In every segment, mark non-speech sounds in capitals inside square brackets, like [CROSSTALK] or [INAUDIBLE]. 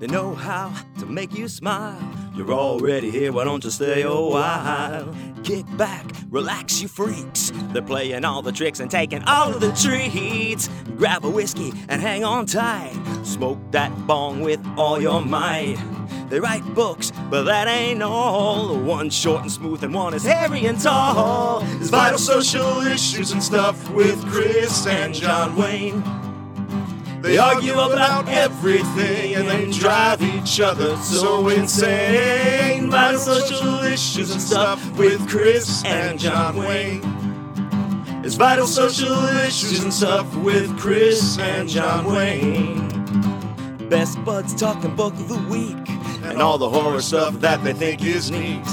They know how to make you smile. You're already here, why don't you stay a while? Kick back, relax, you freaks. They're playing all the tricks and taking all of the treats. Grab a whiskey and hang on tight. Smoke that bong with all your might. They write books, but that ain't all. One's short and smooth, and one is hairy and tall. It's vital social issues and stuff with Chris and John Wayne. They argue about everything and they drive each other so insane. Vital social issues and stuff with Chris and John Wayne. It's vital social issues and stuff with Chris and John Wayne. Best buds talking book of the week and all the horror stuff that they think is neat.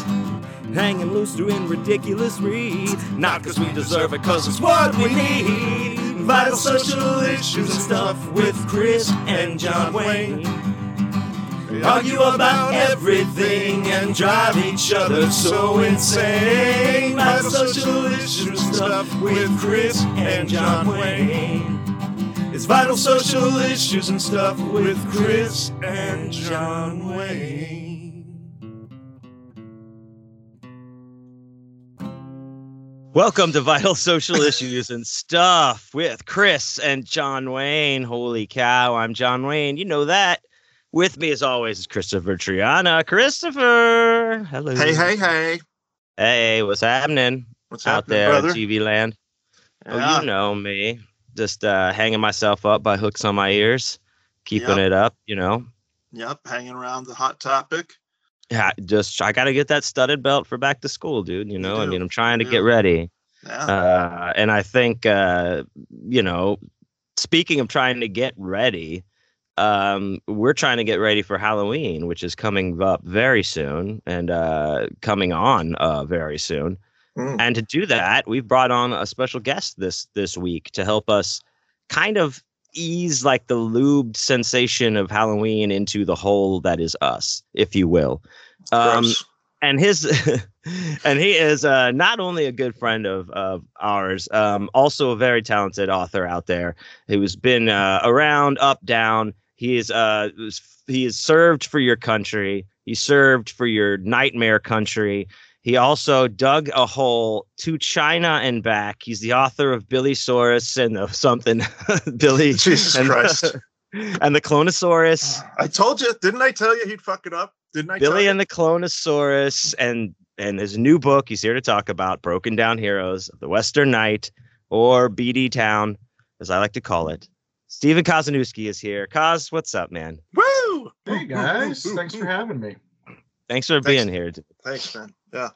Hanging loose doing ridiculous reads, not because we deserve it, cause it's what we need. Vital social issues and stuff with Chris and John Wayne. They argue about everything and drive each other so insane. Vital social issues and stuff with Chris and John Wayne. It's vital social issues and stuff with Chris and John Wayne. Welcome to Vital Social Issues and Stuff with Chris and John Wayne. Holy cow, I'm John Wayne. You know that. With me, as always, is Kristopher Triana. Kristopher, hello. Hey, hey, hey. Hey, what's happening What's out happening, there brother? TV land? Oh, you know me. Just uh, hanging myself up by hooks on my ears, keeping Yep. it up, you know. Yep, hanging around the hot topic. Yeah, just I got to get that studded belt for back to school, dude. You know, I mean, I'm trying to You get ready. Yeah. Uh, and I think, uh, you know, speaking of trying to get ready, um, we're trying to get ready for Halloween, which is coming up very soon and uh, coming on uh, very soon. Mm. And to do that, we've brought on a special guest this this week to help us kind of ease like the lubed sensation of Halloween into the hole that is us, if you will. Um, Gross. and his [LAUGHS] and he is uh, not only a good friend of of ours, um, also a very talented author out there who's been uh, around, up, down. He is uh, he is served for your country. He served for your nightmare country. He also dug a hole to China and back. He's the author of Billy Saurus and the something [LAUGHS] Billy Jesus and, Christ. [LAUGHS] and the Cloneasaurus. I told you, didn't I tell you he'd fuck it up? Didn't I Billy and the Cloneasaurus and and his new book he's here to talk about Broken Down Heroes of the Western Night or BD Town as I like to call it. Stephen Kozeniewski is here. Kaz, what's up, man? Woo! Hey guys, thanks for having me. Thanks for Thanks. being here. Thanks, man. Yeah.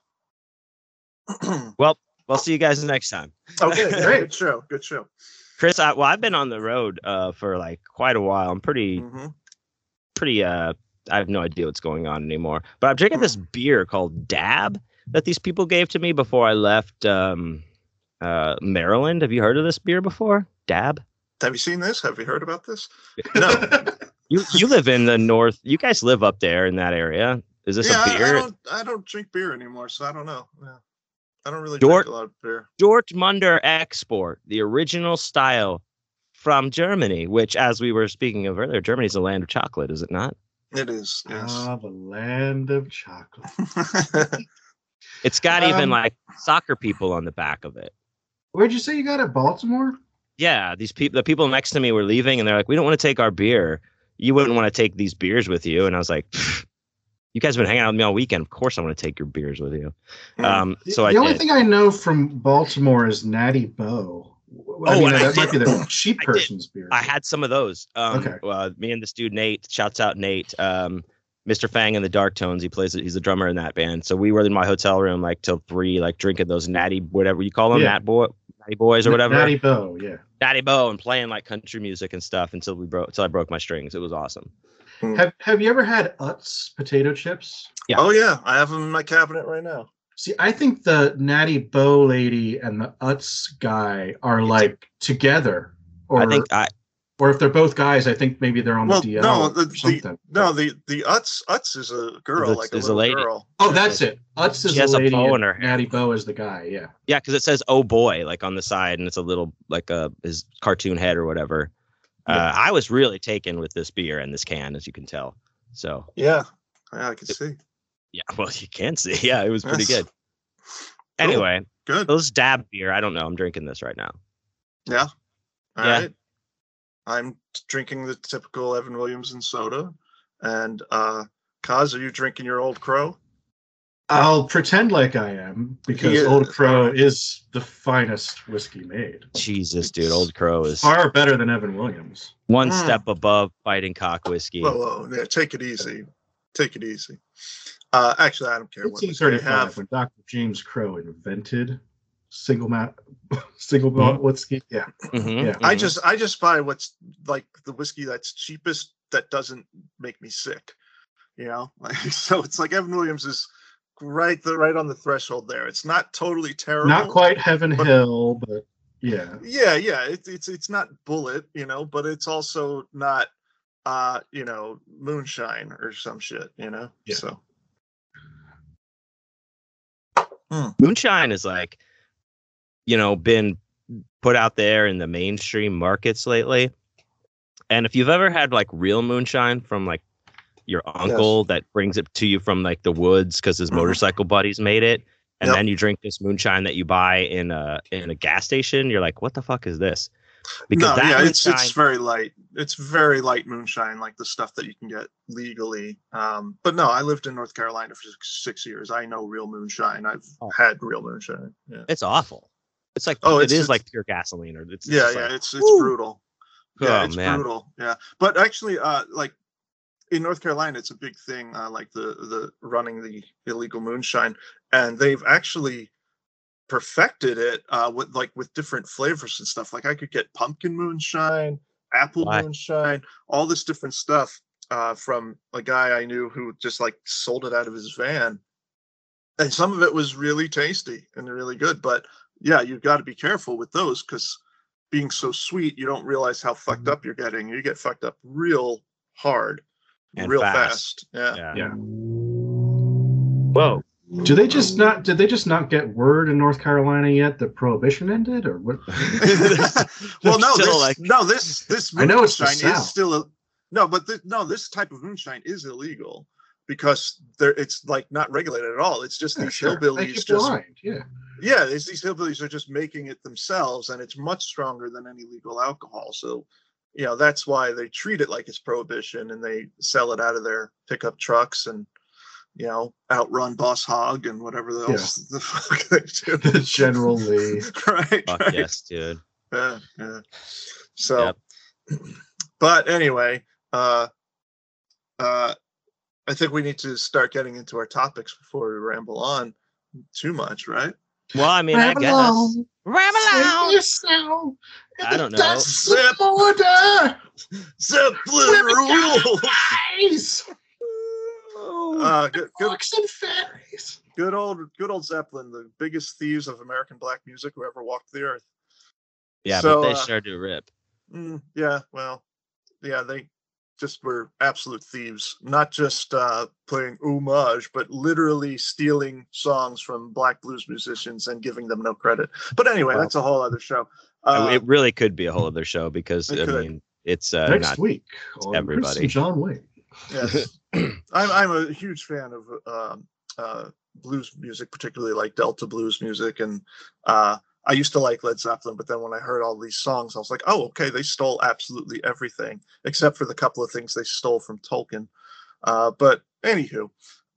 [CLEARS THROAT] [CLEARS THROAT] Well, we'll see you guys next time. okay, Great. [LAUGHS] great. Good show. Good show. Chris, I, well, I've been on the road uh, for like quite a while. I'm pretty, hmm pretty. Uh, I have no idea what's going on anymore. But I'm drinking this beer called Dab that these people gave to me before I left um, uh, Maryland. Have you heard of this beer before? Dab. Have you seen this? Have you heard about this? No. [LAUGHS] You you live in the north. You guys live up there in that area. Is this yeah, a I, I beer? don't. I don't drink beer anymore, so I don't know. Yeah. I don't really Dort- drink a lot of beer. Dortmunder Export, the original style from Germany. Which, as we were speaking of earlier, Germany's the land of chocolate, is it not? It is. Yes. Ah, the land of chocolate. [LAUGHS] It's got even Um, like soccer people on the back of it. Where'd you say you got it? Baltimore? Yeah, these people, the people next to me were leaving, and they're like, "We don't want to take our beer. You wouldn't want to take these beers with you." And I was like, "Pfft, "You guys have been hanging out with me all weekend. Of course, I want to take your beers with you." Mm. Um, The- so I the only did. thing I know from Baltimore is Natty Boh. I Oh, mean, and I that might be did- the cheap I person's beer. I had some of those. Um, Okay. uh, me and this dude Nate. Shouts out Nate. Um, Mr. Fang and the Dark Tones. He plays. He's a drummer in that band. So we were in my hotel room like till three, like drinking those natty whatever you call them, Yeah. nat boy, natty boys or whatever, Natty Boh, yeah. Natty Boh, and playing like country music and stuff until we broke. Until I broke my strings. It was awesome. Have Have you ever had Utz potato chips? Yeah. Oh yeah, I have them in my cabinet right now. See, I think the Natty Boh lady and the Utz guy are like together. Or, I think I. or if they're both guys, I think maybe they're on Well, the DL no, or the, the no, the the Utz Utz is a girl, There's- like a there's a little lady. girl. Oh, that's it. Utz is She has the a lady. bow and in her hair. Natty Boh is the guy. Yeah. Yeah, because it says "Oh boy" like on the side, and it's a little like a his cartoon head or whatever. Uh, I was really taken with this beer and this can, as you can tell. So Yeah, yeah, I can see. Yeah, [LAUGHS] well, you can see. [LAUGHS] Yeah, it was pretty Yes. good. [LAUGHS] Anyway, Good. those dab beer. I don't know. I'm drinking this right now. Yeah. All Yeah. right. I'm drinking the typical Evan Williams and soda. And uh Kaz, are you drinking your old crow? I'll pretend like I am because Yeah. Old Crow is the finest whiskey made. Jesus, dude, Old Crow is Far better than Evan Williams. one Mm. step above fighting cock whiskey. Whoa, whoa, yeah, take it easy. Take it easy. Uh actually I don't care what they 1835, have. when Dr. James Crow invented single malt [LAUGHS] single malt whiskey. Yeah. Mhm, yeah. I mhm. just I just buy what's like the whiskey that's cheapest that doesn't make me sick. You know? [LAUGHS] Like so it's like Evan Williams is right the right on the threshold there. It's not totally terrible. Not quite Heaven but- Hill, but yeah. yeah yeah it's it's it's not Bulleit you know but it's also not uh you know moonshine or some shit you know Yeah. so moonshine is like you know been put out there in the mainstream markets lately and if you've ever had like real moonshine from like your uncle that brings it to you from like the woods because his Mhm. motorcycle buddies made it and Yep. then you drink this moonshine that you buy in a in a gas station you're like what the fuck is this no yeah it's it's very light. It's very light moonshine like the stuff that you can get legally. Um but no i lived in north carolina for six, six years. I know real moonshine. I've Oh. had real moonshine yeah. It's awful. It's like Oh, it it's- is like pure gasoline or it's yeah yeah like, it's it's woo. brutal. Yeah Oh, it's man. brutal yeah. But actually uh like in north carolina it's a big thing uh, like the the running the illegal moonshine. And they've actually perfected it uh with like with different flavors and stuff like i could get pumpkin moonshine apple Why? moonshine all this different stuff uh from a guy i knew who just like sold it out of his van and some of it was really tasty and really good but yeah you've got to be careful with those because being so sweet you don't realize how fucked Mm-hmm. up you're getting you get fucked up real hard And real fast. fast, yeah yeah. Yeah. whoa Do they just not did they just not get word in North Carolina yet that prohibition ended or what? [LAUGHS] well no this, like- no this this I know it's the moonshine is still a, no but th- no this type of moonshine is illegal because there it's like not regulated at all it's just Yeah, these sure. Hillbillies just blind. Yeah. yeah these, these hillbillies are just making it themselves and it's much stronger than any legal alcohol so you know that's why they treat it like it's prohibition and they sell it out of their pickup trucks and you know outrun Boss Hogg and whatever Yeah. else the [LAUGHS] fuck they do General Lee. [LAUGHS] right, fuck right. yes dude yeah, yeah. so Yep. [CLEARS THROAT] but anyway uh uh i think we need to start getting into our topics before we ramble on too much right well i mean i guess On. Ramble on. Yourself. I don't know. Zip. Order. zeppelin rules Guys. uh good, good, and fairies. good old good old zeppelin the biggest thieves of american black music who ever walked the earth yeah So, but they uh, sure do rip Mm, yeah, well, yeah, they just were absolute thieves. Not just uh, playing homage, but literally stealing songs from black blues musicians and giving them no credit. But anyway, Wow. that's a whole other show. Uh, it really could be a whole other show because I could. mean it's uh, Next not week on everybody. Chris and John Wayne. yes, [LAUGHS] [CLEARS THROAT] I'm, I'm a huge fan of um, uh, blues music, particularly like Delta blues music, and uh, I used to like Led Zeppelin, but then when I heard all these songs, I was like, oh, okay, they stole absolutely everything except for the couple of things they stole from Tolkien. Uh, but anywho,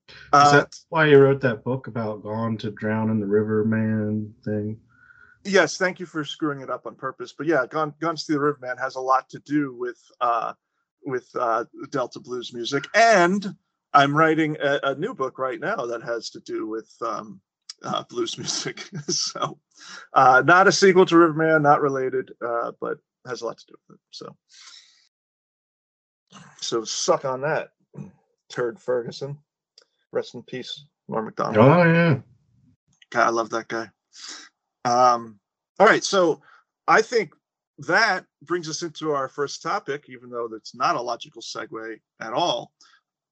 Is uh, that why you wrote that book about Gone to Drown in the River Man thing? yes, thank you for screwing it up on purpose. But yeah, Gun, Guns to the River Man has a lot to do with uh, with uh, Delta blues music, and I'm writing a, a new book right now that has to do with um, uh, blues [LAUGHS] music. so, uh, not a sequel to Riverman, not related, uh, but has a lot to do with it. So, so suck on that, Turd Ferguson. Rest in peace, Norm Macdonald. Oh yeah. God, I love that guy. Um, all right, so I think that brings us into our first topic, even though that's not a logical segue at all.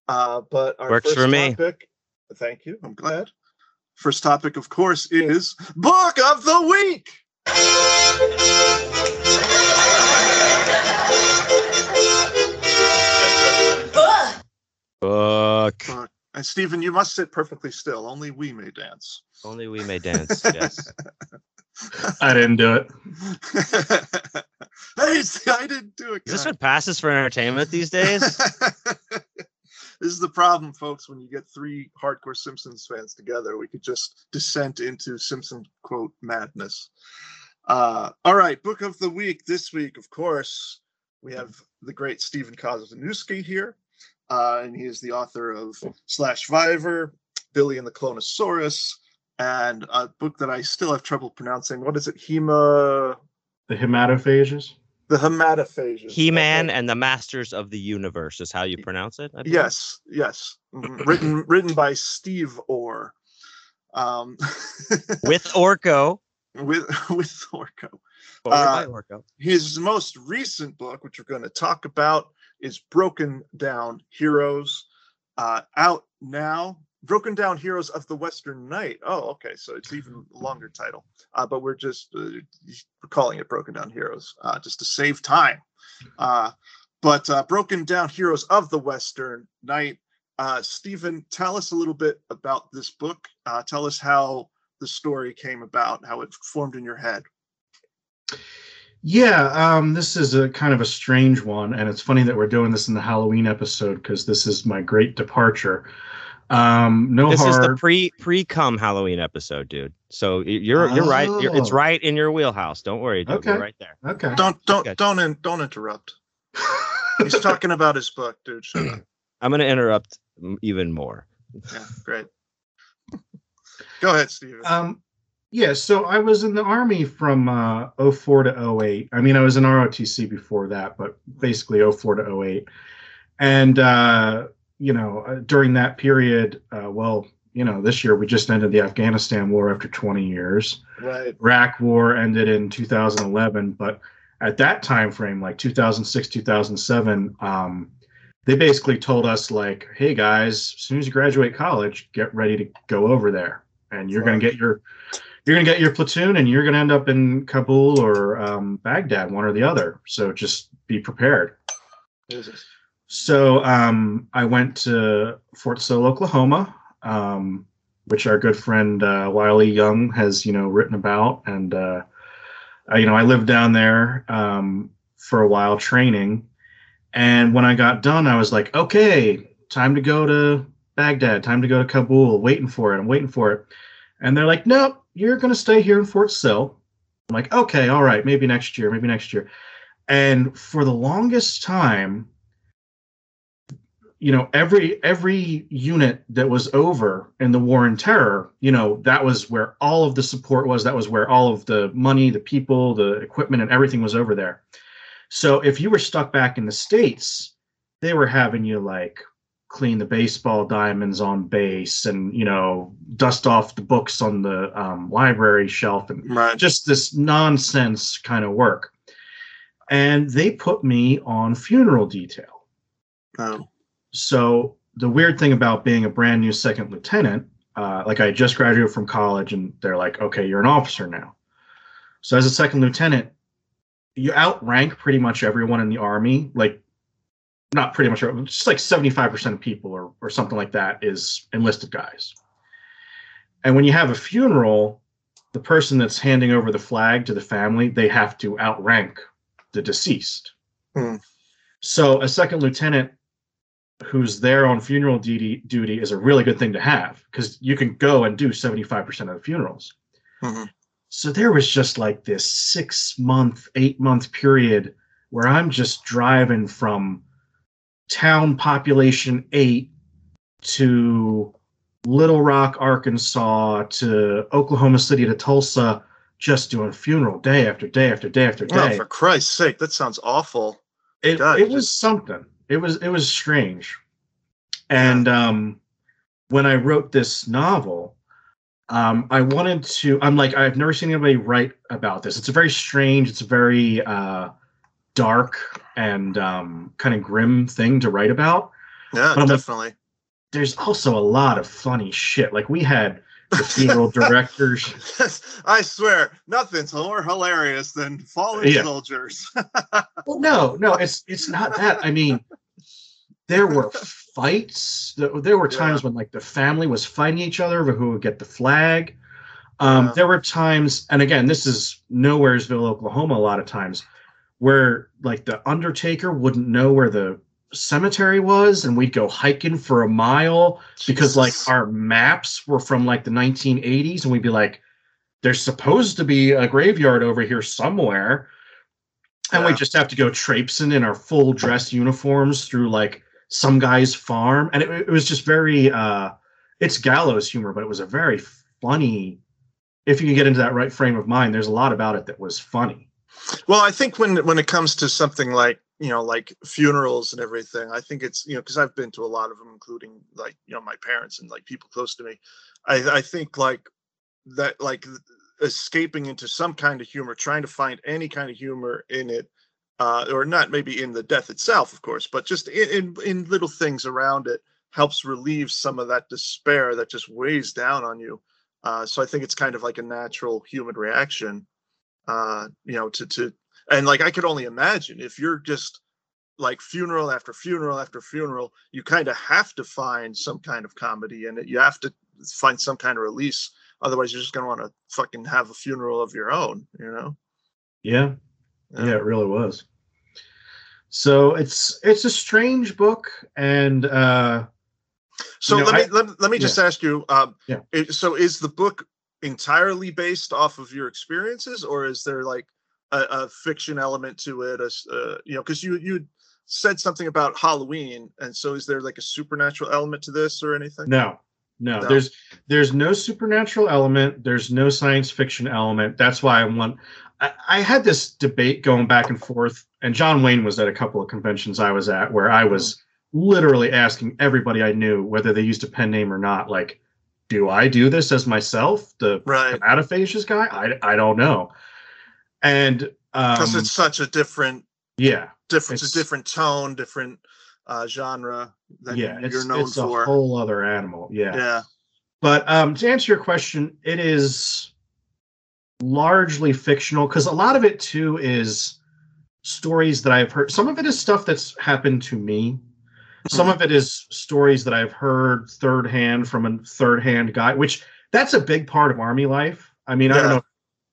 Uh, but our Works first for me. Topic, thank you. I'm glad. First topic, of course, is book of the week. And Stephen, you must sit perfectly still. Only we may dance. Only we may dance. Yes. I didn't do it. [LAUGHS] hey, see, I didn't do it. Is this guy. what passes for entertainment these days? [LAUGHS] this is the problem, folks. When you get three hardcore Simpsons fans together, we could just descend into Simpson quote madness. Uh, all right, book of the week this week, of course, we have the great Stephen Kozeniewski here, uh, and he is the author of Slashvivor, Billy and the Cloneasaurus, and a book that I still have trouble pronouncing. What is it? Hema, The hematophages. the Hematophages. He-Man Okay. and the Masters of the Universe is how you pronounce it. I believe? Yes, yes. Mhm. written [CLEARS THROAT] written by Steve Orr. Um, [LAUGHS] With Orko. with [LAUGHS] with Orko. Uh, by Orko. His most recent book, which we're going to talk about, is Broken Down Heroes. Uh, out now. Broken Down Heroes of the Western Night. Oh, okay. So it's even longer title. Uh, but we're just uh, calling it Broken Down Heroes uh, just to save time. Uh, but Broken Down Heroes of the Western Night. Stephen, tell us a little bit about this book. Tell us how the story came about, how it formed in your head. Yeah, um, this is a kind of a strange one, and it's funny that we're doing this in the Halloween episode because this is my great departure. Um, no This is the pre pre cum Halloween episode, dude. So you're you're right. You're, it's Oh. right in your wheelhouse. Don't worry, dude. We're Okay. right there. okay. Don't don't Gotcha. don't in, don't interrupt. [LAUGHS] He's talking about his book, dude. Shut up. I'm gonna interrupt even more. Yeah, great. Go ahead, Steven. Um, yeah, so I was in the army from uh, 04 to 08. I mean, I was in ROTC before that, but basically 04 to 08. And, uh, you know, uh, during that period, uh, well, you know, this year we just ended the Afghanistan war after 20 years. right. Iraq war ended in 2011, but at that time frame, like 2006, 2007, um, they basically told us like, "Hey guys, as soon as you graduate college, get ready to go over there, and you're gonna get your you're gonna get your platoon, and you're gonna end up in Kabul or um, Baghdad, one or the other. So just be prepared." Jesus. So um, I went to Fort Sill, Oklahoma, um, which our good friend uh, Wiley Young has, you know, written about, and uh, uh, you know, I lived down there um, for a while training, and when I got done, I was like, okay, time to go to Baghdad, time to go to Kabul, waiting for it, I'm waiting for it, and they're like, nope, you're gonna stay here in Fort Sill. I'm like, okay, all right, maybe next year, maybe next year, and for the longest time you know every every unit that was over in the war and terror you know that was where all of the support was. That was where all of the money the people the equipment and everything was over there. So if you were stuck back in the states they were having you like clean the baseball diamonds on base and you know dust off the books on the um, library shelf and Right. just this nonsense kind of work and they put me on funeral detail Oh. so the weird thing about being a brand new second lieutenant, uh, like I just graduated from college, and they're like, "Okay, you're an officer now." So as a second lieutenant, you outrank pretty much everyone in the army. Like, not pretty much, just like seventy-five percent of people, or or something like that, is enlisted guys. And when you have a funeral, the person that's handing over the flag to the family, they have to outrank the deceased. Hmm. So a second lieutenant who's there on funeral duty duty is a really good thing to have because you can go and do 75% of the funerals. Mhm. So there was just like this six month, eight month period where I'm just driving from town population eight to Little Rock, Arkansas to Oklahoma City to Tulsa, just doing funeral day after day after day after Oh, day. for Christ's sake, that sounds awful. it, God, it just- was something. It was it was strange. And um when i wrote this novel um i wanted to i'm like i've never seen anybody write about this. It's a very strange it's a very uh dark and um kind of grim thing to write about Yeah, I'm like- definitely. there's also a lot of funny shit like we had the [LAUGHS] funeral directors I swear, nothing's more hilarious than fallen Yeah. soldiers. [LAUGHS] well no no it's it's not that i mean there were fights. There were Yeah. times when like the family was fighting each other over who would get the flag. Um, Yeah. There were times, and again, this is Nowheresville, Oklahoma. A lot of times, where like the Undertaker wouldn't know where the cemetery was, and we'd go hiking for a mile because like our maps were from like the 1980s, and we'd be like, "There's supposed to be a graveyard over here somewhere." And we just have to go traipsing in our full dress uniforms through like some guy's farm. And it, it was just very uh it's gallows humor but it was a very funny if you can get into that right frame of mind there's a lot about it that was funny Well, I think when when it comes to something like you know like funerals and everything, I think it's you know because I've been to a lot of them, including like you know my parents and like people close to me. I I think like that like escaping into some kind of humor, trying to find any kind of humor in it, uh, or not maybe in the death itself, of course, but just in, in in little things around it helps relieve some of that despair that just weighs down on you. Uh, so I think it's kind of like a natural human reaction uh you know to to and like i could only imagine if you're just like funeral after funeral after funeral you kind of have to find some kind of comedy and you have to find some kind of release otherwise you're just going to want to fucking have a funeral of your own you know? Yeah. Yeah. It really was. So it's it's a strange book and uh so You know, let me I- let, let me just ask you um Yeah. it- so is the book entirely based off of your experiences or is there like a, a fiction element to it as uh, you know because you you said something about halloween and so is there like a supernatural element to this or anything? No. No. No. there's there's no supernatural element. There's no science fiction element. That's why i want I, I had this debate going back and forth and john wayne was at a couple of conventions i was at where i was literally asking everybody i knew whether they used a pen name or not like do i do this as myself the right. Anaphasia's guy? I, I don't know. And um, because it's such a different yeah. different it's it's- a different tone different uh genre that yeah you're it's, known it's for. a whole other animal yeah. Yeah. But um, to answer your question, it is largely fictional because a lot of it too is stories that I've heard. Some of it is stuff that's happened to me. Some of it is stories that I've heard third hand from a third hand guy, which that's a big part of army life. I mean, I don't know if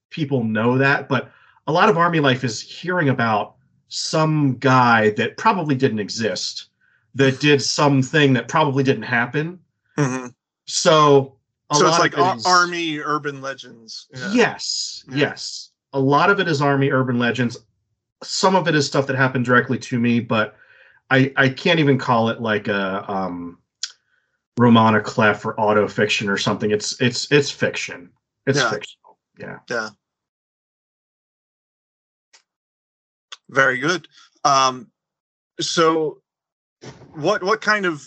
people know that, but a lot of army life is hearing about some guy that probably didn't exist, that did something that probably didn't happen. Mhm. So, a so lot it's like it ar- army urban legends yeah. Yes, Yeah. yes. A lot of it is army urban legends. Some of it is stuff that happened directly to me, but I I can't even call it like a um roman à clef or auto fiction or something. It's it's it's fiction. It's Yeah. fictional. Yeah. Yeah. Very good um so what what kind of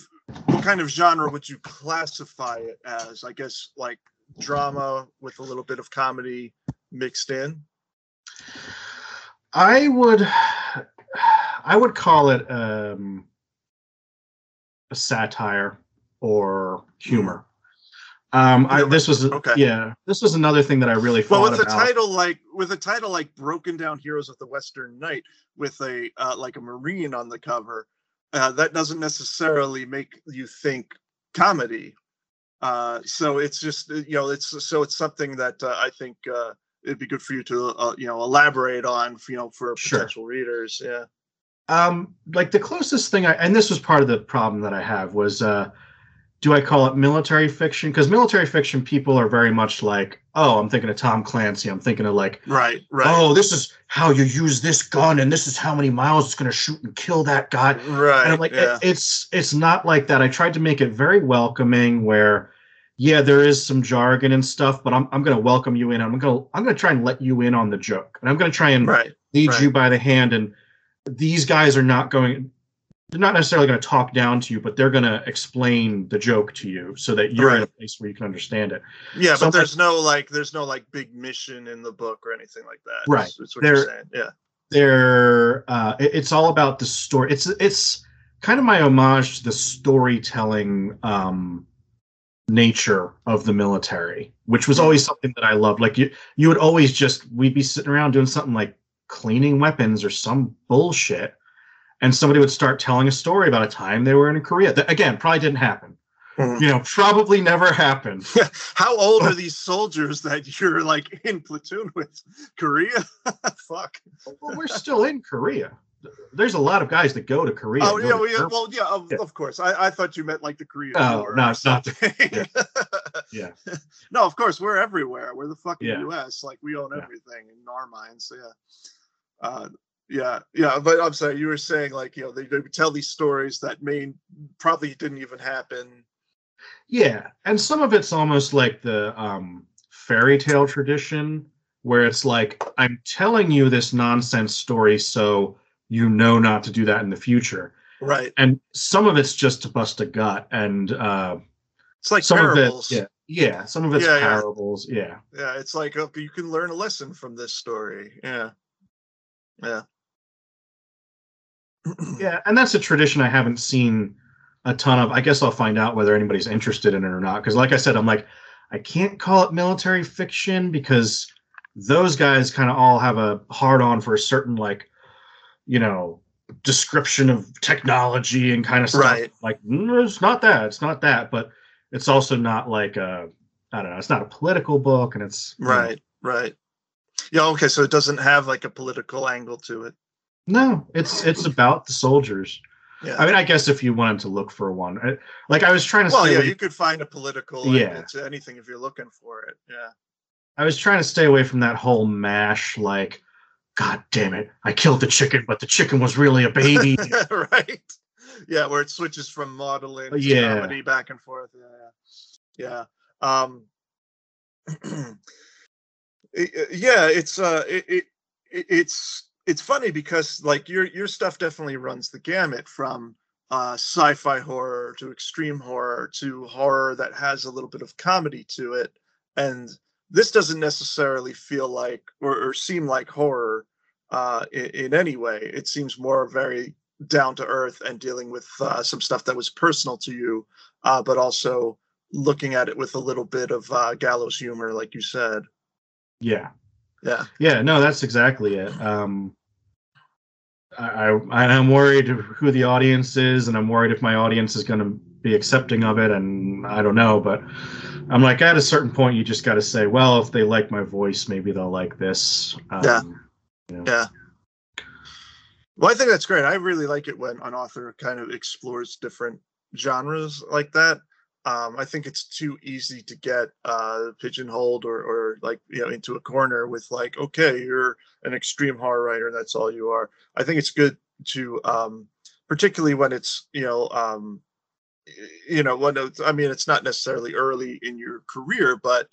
what kind of genre would you classify it as i guess like drama with a little bit of comedy mixed in I would I would call it um a satire or humor. Um I, this was Okay. yeah, this was another thing that I really thought well with a about. title like with a title like broken down heroes of the western night with a uh, like a marine on the cover uh, that doesn't necessarily make you think comedy uh, so it's just you know it's so it's something that uh, i think uh, it'd be good for you to uh, you know elaborate on you know for Sure. potential readers yeah. Um like the closest thing i and this was part of the problem that i have was uh do i call it military fiction? Because military fiction people are very much like oh i'm thinking of tom clancy i'm thinking of like right right. oh this is how you use this gun and this is how many miles it's going to shoot and kill that guy. Right and i'm like yeah. it, it's it's not like that. I tried to make it very welcoming where yeah there is some jargon and stuff but i'm, I'm going to welcome you in. I'm going to i'm going to try and let you in on the joke and i'm going to try and right lead Right. you by the hand and these guys are not going they're not necessarily going to talk down to you but they're going to explain the joke to you so that you're in a place where you can understand it. Yeah So, but there's no like there's no like big mission in the book or anything like that Right. that's, that's what you're saying yeah. they're uh it- it's all about the story. It's it's kind of my homage to the storytelling um nature of the military which was always something that i loved like you you would always just we'd be sitting around doing something like cleaning weapons or some bullshit and somebody would start telling a story about a time they were in Korea. That again probably didn't happen. Mhm. You know, probably never happened. [LAUGHS] How old are [LAUGHS] these soldiers that you're like in platoon with? Korea? [LAUGHS] Fuck. well, we're still in Korea. There's a lot of guys that go to Korea. Oh yeah, well, yeah, well, yeah, of, Yeah. of course. I, I thought you meant like the Korean No, War. no, it's not the- something. [LAUGHS] Yeah. [LAUGHS] no, of course we're everywhere. We're the fucking Yeah. U.S. Like we own Yeah. everything in our minds. So, yeah. Uh, yeah, yeah. But I'm sorry, you were saying like you know they, they tell these stories that may probably didn't even happen. Yeah, and some of it's almost like the um, fairy tale tradition, where it's like I'm telling you this nonsense story so you know not to do that in the future, Right. and some of it's just to bust a gut, and uh, It's like some parables. of it, yeah, yeah, some of it's Yeah, yeah. parables, yeah. Yeah, it's like okay, you can learn a lesson from this story. Yeah. Yeah. [CLEARS THROAT] Yeah, and that's a tradition I haven't seen a ton of. I guess I'll find out whether anybody's interested in it or not. Because, like I said, I'm like, I can't call it military fiction because those guys kind of all have a hard on for a certain, like, you know, description of technology and kind of stuff. Right. Like, "Mm, it's not that. It's not that. But it's also not like a, I don't know. It's not a political book, and it's you know, Right, right. Yeah, okay, so it doesn't have like a political angle to it. No, it's it's about the soldiers. Yeah. I mean, I guess if you wanted to look for one, I- like I was trying to well, yeah, away, you could find a political Yeah. angle to anything if you're looking for it. Yeah. I was trying to stay away from that whole mash. Like, God damn it, I killed the chicken, but the chicken was really a baby. [LAUGHS] right. Yeah, where it switches from modeling to Yeah. comedy back and forth. Yeah. Yeah. yeah. Um [CLEARS THROAT] yeah, it's uh it, it it- it's it's funny because like your your stuff definitely runs the gamut from uh sci-fi horror to extreme horror to horror that has a little bit of comedy to it and this doesn't necessarily feel like or, or seem like horror uh in, in any way. It seems more very down to earth and dealing with uh, some stuff that was personal to you uh but also looking at it with a little bit of uh gallows humor like you said. Yeah, yeah. Yeah, no, that's exactly it. Um, I, I I'm worried who the audience is, and I'm worried if my audience is going to be accepting of it, and I don't know, but I'm like at a certain point, you just got to say, well, if they like my voice, maybe they'll like this. Um, Yeah. you know. Yeah. Well, I think that's great. I really like it when an author kind of explores different genres like that. Um, I think it's too easy to get uh, pigeonholed or, or like you know into a corner with like, okay, you're an extreme horror writer, and that's all you are. I think it's good to, um, particularly when it's you know, um, you know, when it's, I mean, it's not necessarily early in your career, but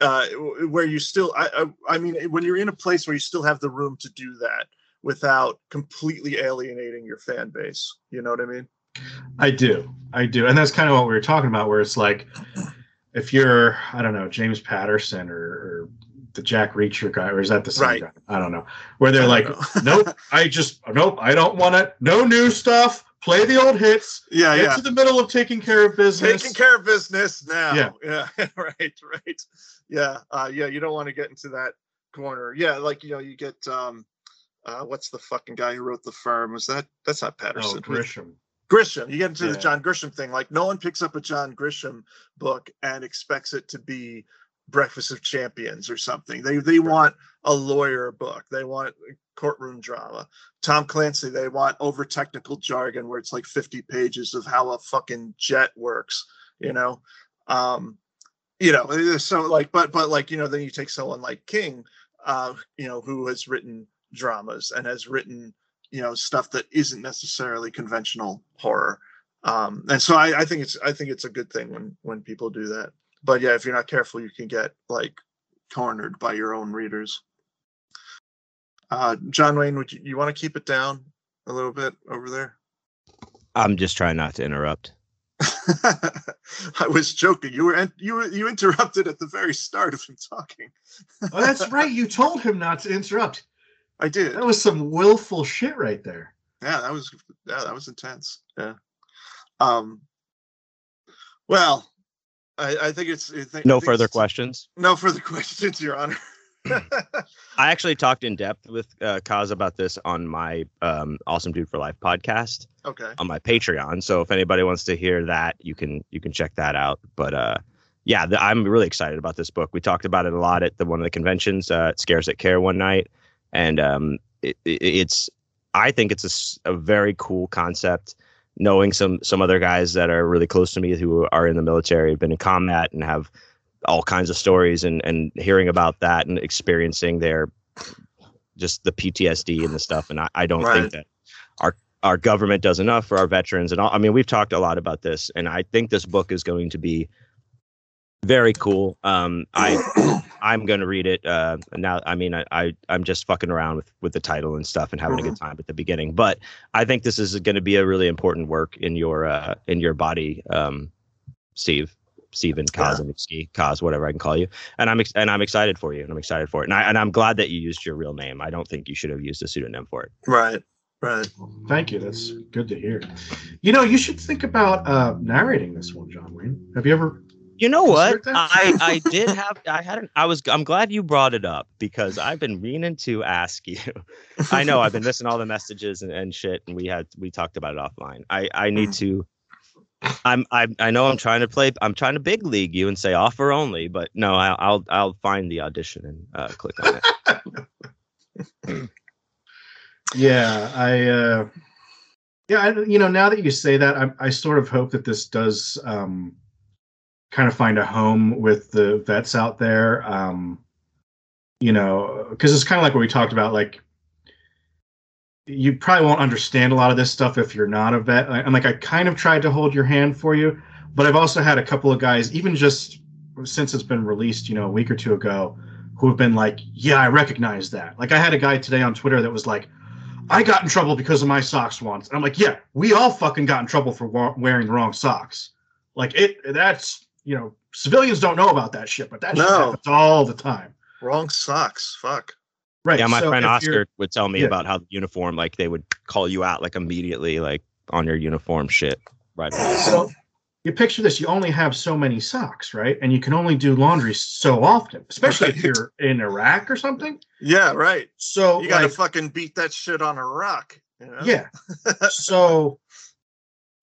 uh, where you still, I, I, I mean, when you're in a place where you still have the room to do that without completely alienating your fan base. You know what I mean? I do. I do. And that's kind of what we were talking about, where it's like if you're, I don't know, James Patterson or, or the Jack Reacher guy, or is that the same Right. guy? I don't know. Where they're like, nope, I just, nope, I don't want it. No new stuff. Play the old hits. yeah, Get yeah. to the middle of taking care of business. Taking care of business now. Yeah. [LAUGHS] Yeah. right. Right. Yeah. Uh, yeah. You don't want to get into that corner. Yeah. Like, you know, you get, um, uh, what's the fucking guy who wrote the firm? Was that, that's not oh, Patterson. Grisham. Grisham. You get into the John Grisham thing. Like no one picks up a John Grisham book and expects it to be Breakfast of Champions or something. They they want a lawyer book. They want courtroom drama. Tom Clancy, they want over technical jargon where it's like 50 pages of how a fucking jet works, you know. Um you know, so like but but like, you know, then you take someone like King uh, you know, who has written dramas and has written you know stuff that isn't necessarily conventional horror um and so I, I think it's i think it's a good thing when when people do that but yeah if you're not careful you can get like cornered by your own readers uh john wayne would you, you want to keep it down a little bit over there I'm just trying not to interrupt. [LAUGHS] i was joking you were en- you were you interrupted at the very start of him talking Oh, that's [LAUGHS] right. You told him not to interrupt. i did That was some willful shit right there. yeah that was yeah that was intense yeah um well i i think it's I think, I No think further it's- questions. no further [LAUGHS] questions your honor [LAUGHS] I actually talked in depth with uh, Kaz about this on my um, Awesome Dude for Life podcast okay. on my Patreon. So if anybody wants to hear that, you can you can check that out. But uh, yeah, the, I'm really excited about this book. We talked about it a lot at the one of the conventions, uh, at Scares That Care one night, and um, it, it, it's I think it's a, a very cool concept. Knowing some some other guys that are really close to me who are in the military, have been in combat, and have all kinds of stories, and and hearing about that and experiencing their just the PTSD and the stuff. And I, I don't Right. think that our our government does enough for our veterans and all. I mean, we've talked a lot about this, and I think this book is going to be very cool. Um, I [COUGHS] I'm going to read it uh, now. I mean, I, I I'm just fucking around with with the title and stuff and having a good time at the beginning, but I think this is going to be a really important work in your uh, in your body, um, Steve. Steven Kazanitsky, Kaz, whatever I can call you, and I'm ex- and I'm excited for you, and I'm excited for it, and I and I'm glad that you used your real name. I don't think you should have used a pseudonym for it. right. Right. Thank you. That's good to hear. You know, you should think about uh, narrating this one, John Wayne. Have you ever? You know what? I I did have I had an I was I'm glad you brought it up because I've been meaning to ask you. I know I've been missing all the messages and, and shit, and we had we talked about it offline. I I need to. I'm I I know I'm trying to play. I'm trying to big league you and say offer only, but no, I, I'll I'll find the audition and uh, click on it. [LAUGHS] Yeah, I. Uh, yeah, I, you know, now that you say that, I, I sort of hope that this does um, kind of find a home with the vets out there. Um, you know, because it's kind of like what we talked about. Like, you probably won't understand a lot of this stuff if you're not a vet. And like, I kind of tried to hold your hand for you, but I've also had a couple of guys, even just since it's been released, you know, a week or two ago, who have been like, "Yeah, I recognize that." Like, I had a guy today on Twitter that was like. I got in trouble because of my socks once. And I'm like, yeah, we all fucking got in trouble for wa- wearing the wrong socks. Like it, that's you know, civilians don't know about that shit, but that shit happens all the time. Wrong socks. Fuck. Right. Yeah, my so friend Oscar would tell me yeah. about how the uniform, like they would call you out like immediately, like on your uniform shit. Right. So you picture this: you only have so many socks, right? And you can only do laundry so often, especially if you're in Iraq or something. Yeah. Right. So You got to like, fucking beat that shit on a rock. You know? yeah. [LAUGHS] so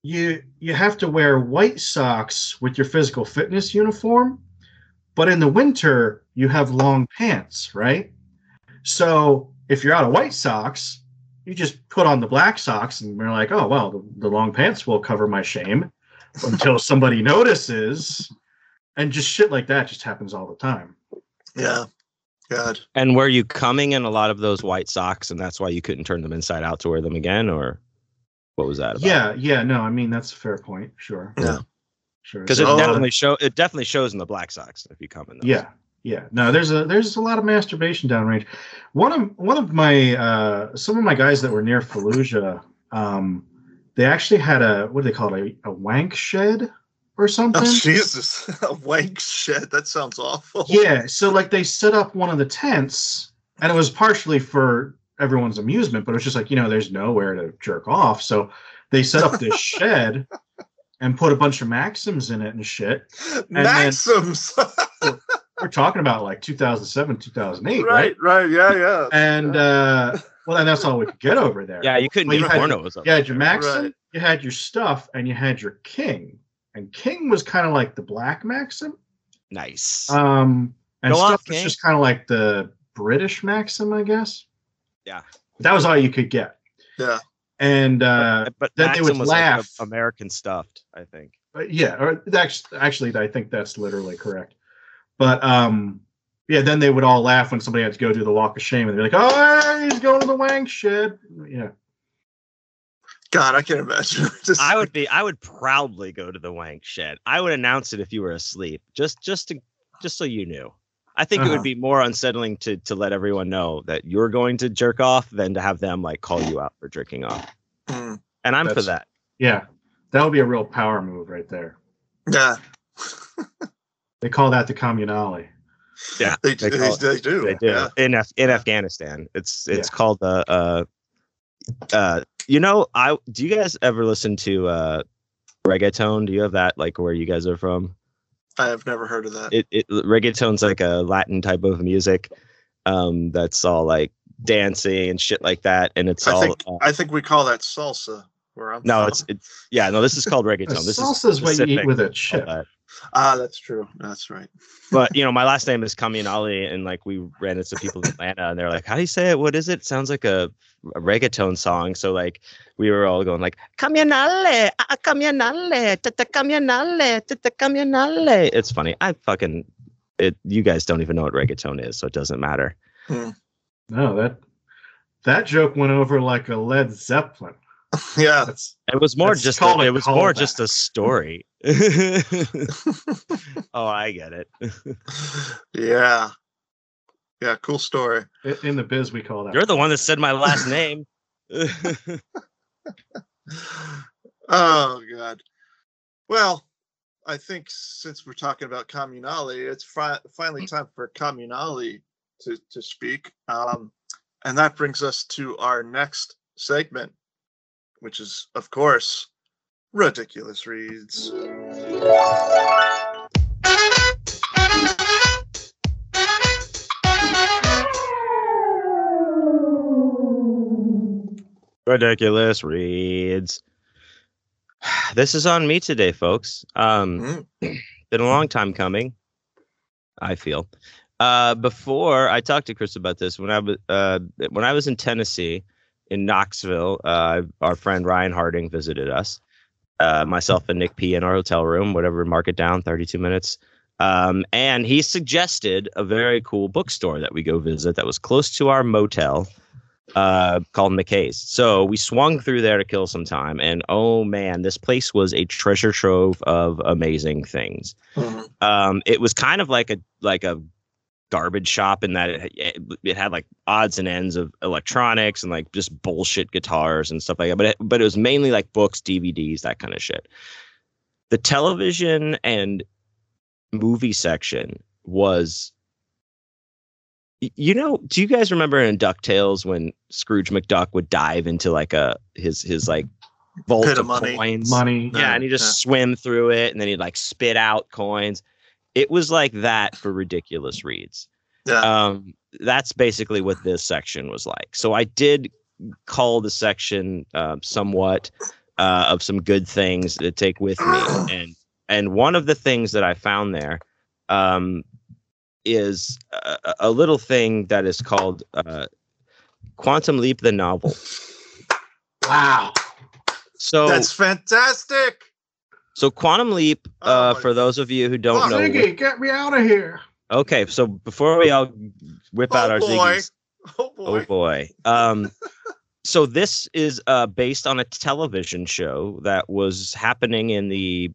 you you have to wear white socks with your physical fitness uniform, but in the winter you have long pants, right? So if you're out of white socks, you just put on the black socks and you're like, oh well, the, the long pants will cover my shame until [LAUGHS] somebody notices. And just shit like that just happens all the time. Yeah. God. And were you coming in a lot of those white socks, and that's why you couldn't turn them inside out to wear them again, or what was that about? Yeah, yeah, no, I mean that's a fair point. Sure. Yeah. Sure. because So- it Oh. definitely show it definitely shows in the black socks if you come in those. Yeah, yeah. No, there's a there's a lot of masturbation downrange. One of one of my uh some of my guys that were near Fallujah, um, they actually had a what do they call it a, a wank shed or something. Oh, Jesus. [LAUGHS] A wank shed. That sounds awful. yeah, so like they set up one of the tents, and it was partially for everyone's amusement, but it was just like you know there's nowhere to jerk off, so they set up this [LAUGHS] shed and put a bunch of maxims in it and shit. then- Maxims. [LAUGHS] We're talking about like 2007, 2008, right? right. Right. Yeah. Yeah. and uh well and that's all we could get over there yeah, you couldn't Well, get you had- pornos. up you had your there. maxim Right. you had your stuff and you had your king and king was kind of like the black maxim Nice. um and Go on, stuff was just kind of like the british maxim i guess Yeah. that was all you could get Yeah. and uh but then they would Maxim was like laugh. American stuffed, I think. but yeah or that's actually i think that's literally correct but um yeah then they would all laugh when somebody had to go do the walk of shame and they're like oh he's going to the wank shed yeah God, I can't imagine. [LAUGHS] Just, I would be. I would proudly go to the wank shed. I would announce it if you were asleep, just just to just so you knew. I think it Uh-huh. would be more unsettling to to let everyone know that you're going to jerk off than to have them like call you out for jerking off. Mm, And I'm for that. Yeah, that would be a real power move right there. yeah. [LAUGHS] They call that the communale. Yeah, They, they they, it- they do. They do Yeah. in Af- in Afghanistan. It's it's Yeah. called the uh uh you know I do you guys ever listen to uh reggaeton? Do you have that like where you guys are from? I have never heard of that. it, it reggaeton's like a Latin type of music, Um, that's all like dancing and shit like that, and it's I all. think uh, I think we call that salsa. Where I'm no, from. it's it's yeah, no. This is called reggaeton. This Salsa is what you eat with a chip. that. ah, that's true. That's right. [LAUGHS] but you know, my last name is Comunale, and like we ran into people in Atlanta, and they're like, "How do you say it? What is it? Sounds like a, a reggaeton song." So like, we were all going like, "Comunale, ah, Comunale, tata Comunale, tata Comunale." It's funny. I fucking it. You guys don't even know what reggaeton is, so it doesn't matter. No, that that joke went over like a Led Zeppelin. [LAUGHS] Yeah. It was more Let's just call a, it it was more callback. just a story. [LAUGHS] oh, I get it. yeah. Yeah. Cool story. in the biz we call that. You're the one that said my last name. [LAUGHS] Oh God. Well, I think since we're talking about Comunale, it's fi- finally time for Comunale to to speak, um, and that brings us to our next segment, which is, of course, ridiculous reads. ridiculous reads [SIGHS] this is on me today folks um Mm. been a long time coming i feel uh before i talked to chris about this when i was uh when i was in tennessee in knoxville uh our friend ryan harding visited us uh myself and nick p in our hotel room whatever mark it down 32 minutes um and he suggested a very cool bookstore that we go visit that was close to our motel uh, called McKay's. So we swung through there to kill some time, and oh man, this place was a treasure trove of amazing things. Mhm. Um, it was kind of like a like a garbage shop in that it, it, it had like odds and ends of electronics and like just bullshit guitars and stuff like that. But it, but it was mainly like books, DVDs, that kind of shit. The television and movie section was you know do you guys remember in ducktales when scrooge mcduck would dive into like a his his like vault Pit of of money. coins money. yeah and he just swim through it and then he'd like spit out coins it was like that for ridiculous reads Yeah. um that's basically what this section was like so i did call the section uh, somewhat uh, of some good things to take with me [SIGHS] and and one of the things that i found there um is a, a- a little thing that is called uh, quantum leap the novel Wow. so That's fantastic. So quantum leap Oh uh, my for those of you who don't fuck. know Ziggy, get me out of here. okay so before we all whip out Oh our boy. ziggies [LAUGHS] Oh boy. Oh boy. Um, [LAUGHS] so this is uh, based on a television show that was happening in the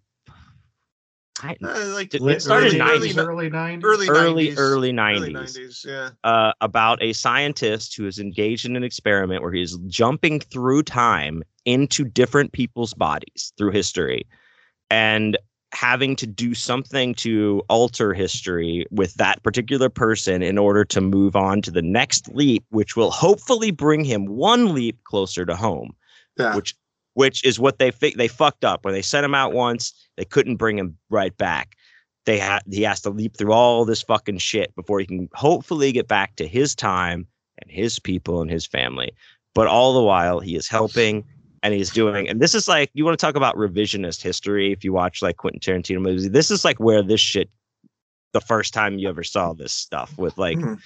I- Uh, like Did- Late- it started in early 90s. 90s, early 90s. early early 90s. early early 90s, 90s. Yeah. uh, about a scientist who is engaged in an experiment where he's jumping through time into different people's bodies through history and having to do something to alter history with that particular person in order to move on to the next leap which will hopefully bring him one leap closer to home Yeah. which which is what they fi- they fucked up. When they sent him out once they couldn't bring him right back. They had he has to leap through all this fucking shit before he can hopefully get back to his time and his people and his family. But all the while he is helping and he's doing and this is like you want to talk about revisionist history if you watch like quentin tarantino movies this is like where this shit the first time you ever saw this stuff with like Mhm.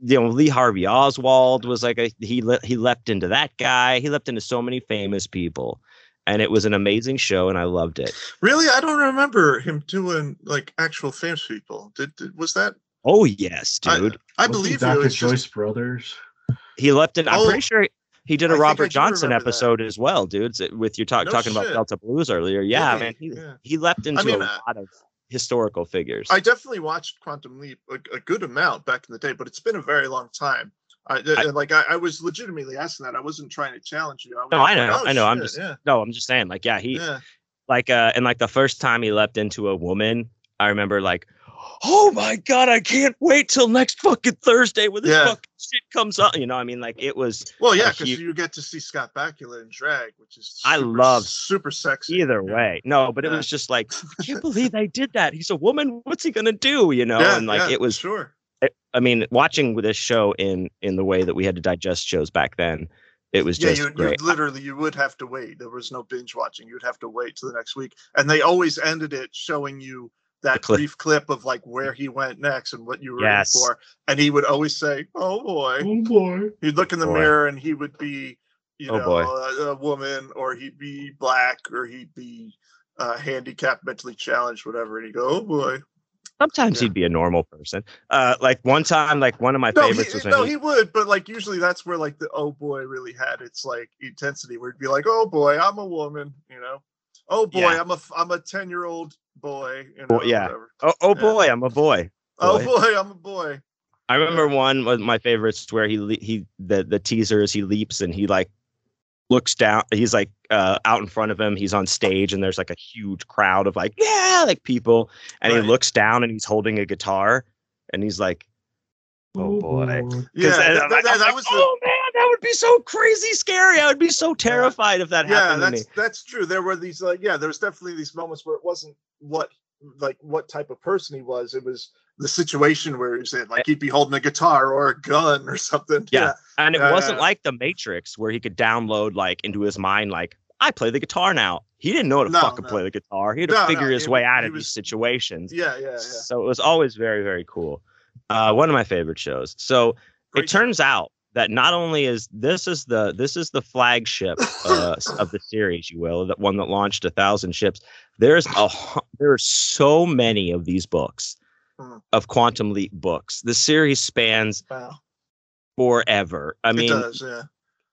you know Lee Harvey Oswald was like a he le- he leapt into that guy. He leapt into so many famous people, and it was an amazing show, and I loved it. Really, I don't remember him doing like actual famous people. Did, did was that? Oh yes, dude. I Wasn't believe Dr. you. It's Joyce just, Brothers. he leapt in. I'm Oh, pretty sure he did I a I Robert Johnson remember that. episode as well, dude. So with you talk, No talking about. Delta Blues earlier. Yeah, Really? man. He Yeah. he leapt into mean, a uh, lot of historical figures. I definitely watched Quantum Leap a, a good amount back in the day, but it's been a very long time. I, I- like I, I was legitimately asking that. I wasn't trying to challenge you. I No, I like, know, oh, I know, I'm just- yeah, no, I'm just saying, like, yeah, he yeah. like uh and like the first time he leapt into a woman i remember like oh my god i can't wait till next fucking thursday when this Yeah. fucking shit comes up you know i mean like it was Well, yeah, because huge- you get to see Scott Bakula in drag, which is I love super sexy. either way no but it was just like i can't believe they did that he's a woman what's he gonna do you know Yeah, and like yeah, it was sure. it- I mean, watching this show in in the way that we had to digest shows back then, it was Yeah, just you, literally you would have to wait. There was no binge watching. You'd have to wait till the next week, and they always ended it showing you that clip. brief clip of like where he went next and what you were Yes. for. And he would always say, "Oh boy." Oh boy. He'd look in the Boy. mirror and he would be, you Oh, know, boy. a, a woman, or he'd be black, or he'd be uh, handicapped, mentally challenged, whatever. And he'd go, "Oh boy." Sometimes Yeah. he'd be a normal person. Uh, like one time, like one of my No, favorites he, was when no, he- he would, but like usually that's where like the oh boy really had its like intensity, where it'd be like, oh boy, I'm a woman, you know, oh boy, Yeah. I'm a I'm a ten year old boy, you know, Boy, yeah. oh, oh Yeah. boy, I'm a boy. oh Boy. boy, I'm a boy. I remember one of my favorites where he le- he the the teaser is he leaps and he like looks down. He's like uh, out in front of him. He's on stage and there's like a huge crowd of like yeah like people, and Right. he looks down and he's holding a guitar and he's like, Oh, oh boy. 'Cause Yeah, that, I'm that- that- I'm like, the, oh man, that would be so crazy scary. I would be so terrified if that yeah, happened to me. Yeah that's that's true. There were these like yeah, there was definitely these moments where it wasn't what like what type of person he was. It was the situation where he was in, like eh. he'd be holding a guitar or a gun or something. Yeah. And it Yeah, wasn't like the Matrix where he could download like into his mind like I play the guitar now. He didn't know how to No, fucking no. play the guitar. He had to No, figure his he way out of these situations. yeah, yeah, yeah. So it was always very, very cool. Uh, one of my favorite shows. So Great it turns out that not only is this is the this is the flagship uh, of the series, you will, that one that launched a thousand ships. There's a there are so many of these books Mhm. of Quantum Leap books. The series spans Wow. forever. I it mean, does, yeah.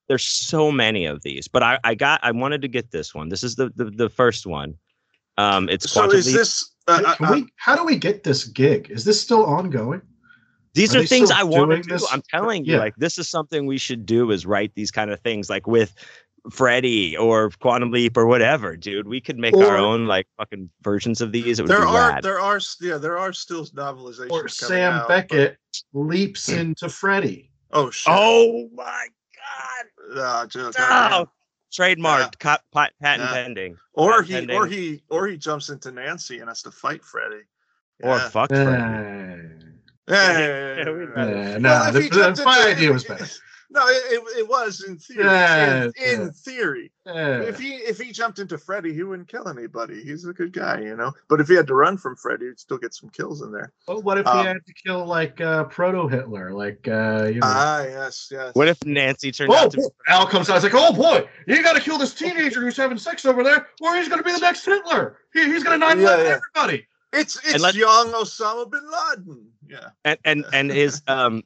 there's so many of these, but I, I got I wanted to get this one. This is the the, the first one. Um, it's So Quantum is Leap. this? Uh, Can- can uh, we, how do we get this gig? Is this still ongoing? These are are, things I want to do. this? I'm telling you, Yeah. like this is something we should do. Is write these kind of things, like with Freddy or Quantum Leap or whatever, dude. We could make our own like fucking versions of these. It would there are rad. there are yeah there are still novelizations. Or Sam out, but- Beckett leaps into Freddy. Oh shit! oh my god! Joe, No! goddamn. Trademarked, co- pat- patent Yeah. pending, Or patent he or he or he jumps into Nancy and has to fight Freddy. or fuck Freddy. Yeah, Yeah, we uh, no, if the- he the- jumped my into- idea was better. [LAUGHS] No, it, it, it was in theory. Yeah, in, in yeah. theory, Uh, if he if he jumped into Freddy, he wouldn't kill anybody. He's a good guy, you know. But if he had to run from Freddy, he'd still get some kills in there. Well, what if Um, he had to kill like uh, proto Hitler? Like uh, you know. Ah, yes, yes. What if Nancy turned Oh, out to? boy. Al comes out. He's like, "Oh boy, you got to kill this teenager who's having sex over there, or he's going to be the next Hitler. He, he's going to nine Yeah, yeah. everybody." It's it's let- young Osama bin Laden. Yeah. and and and his [LAUGHS] um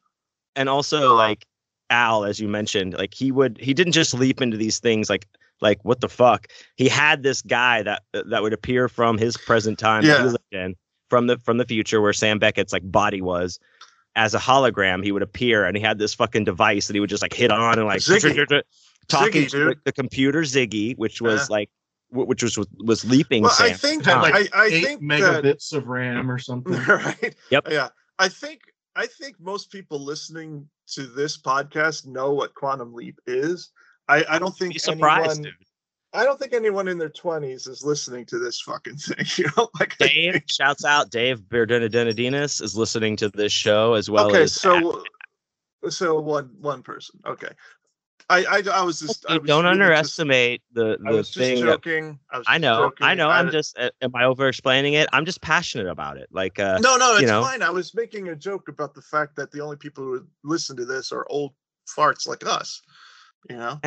and also like al as you mentioned like he would he didn't just leap into these things like like what the fuck he had this guy that that would appear from his present time that he Yeah. lived in from the from the future where sam beckett's like body was as a hologram he would appear and he had this fucking device that he would just like hit on and like Ziggy. [LAUGHS] talking Ziggy, to the, the computer ziggy which was Yeah. like which was was leaping Well, sam I think Had like I, I eight think that megabits of RAM or something. [LAUGHS] right. Yep. Yeah. I think I think most people listening to this podcast know what quantum leap is. I, I don't think be surprised anyone, dude I don't think anyone in their twenties is listening to this fucking [LAUGHS] thing. You know, like Dave shouts out. Dave Berdenadinas is listening to this show as well okay, as so so one one person. Okay. I I, I was just I was don't really just- underestimate the I the was just thing. that- joking. I, was I just know, I know. I'm just. uh, Am I over explaining it? I'm just passionate about it. Like, uh, No, no, you it's know. fine. I was making a joke about the fact that the only people who listen to this are old farts like us. You know,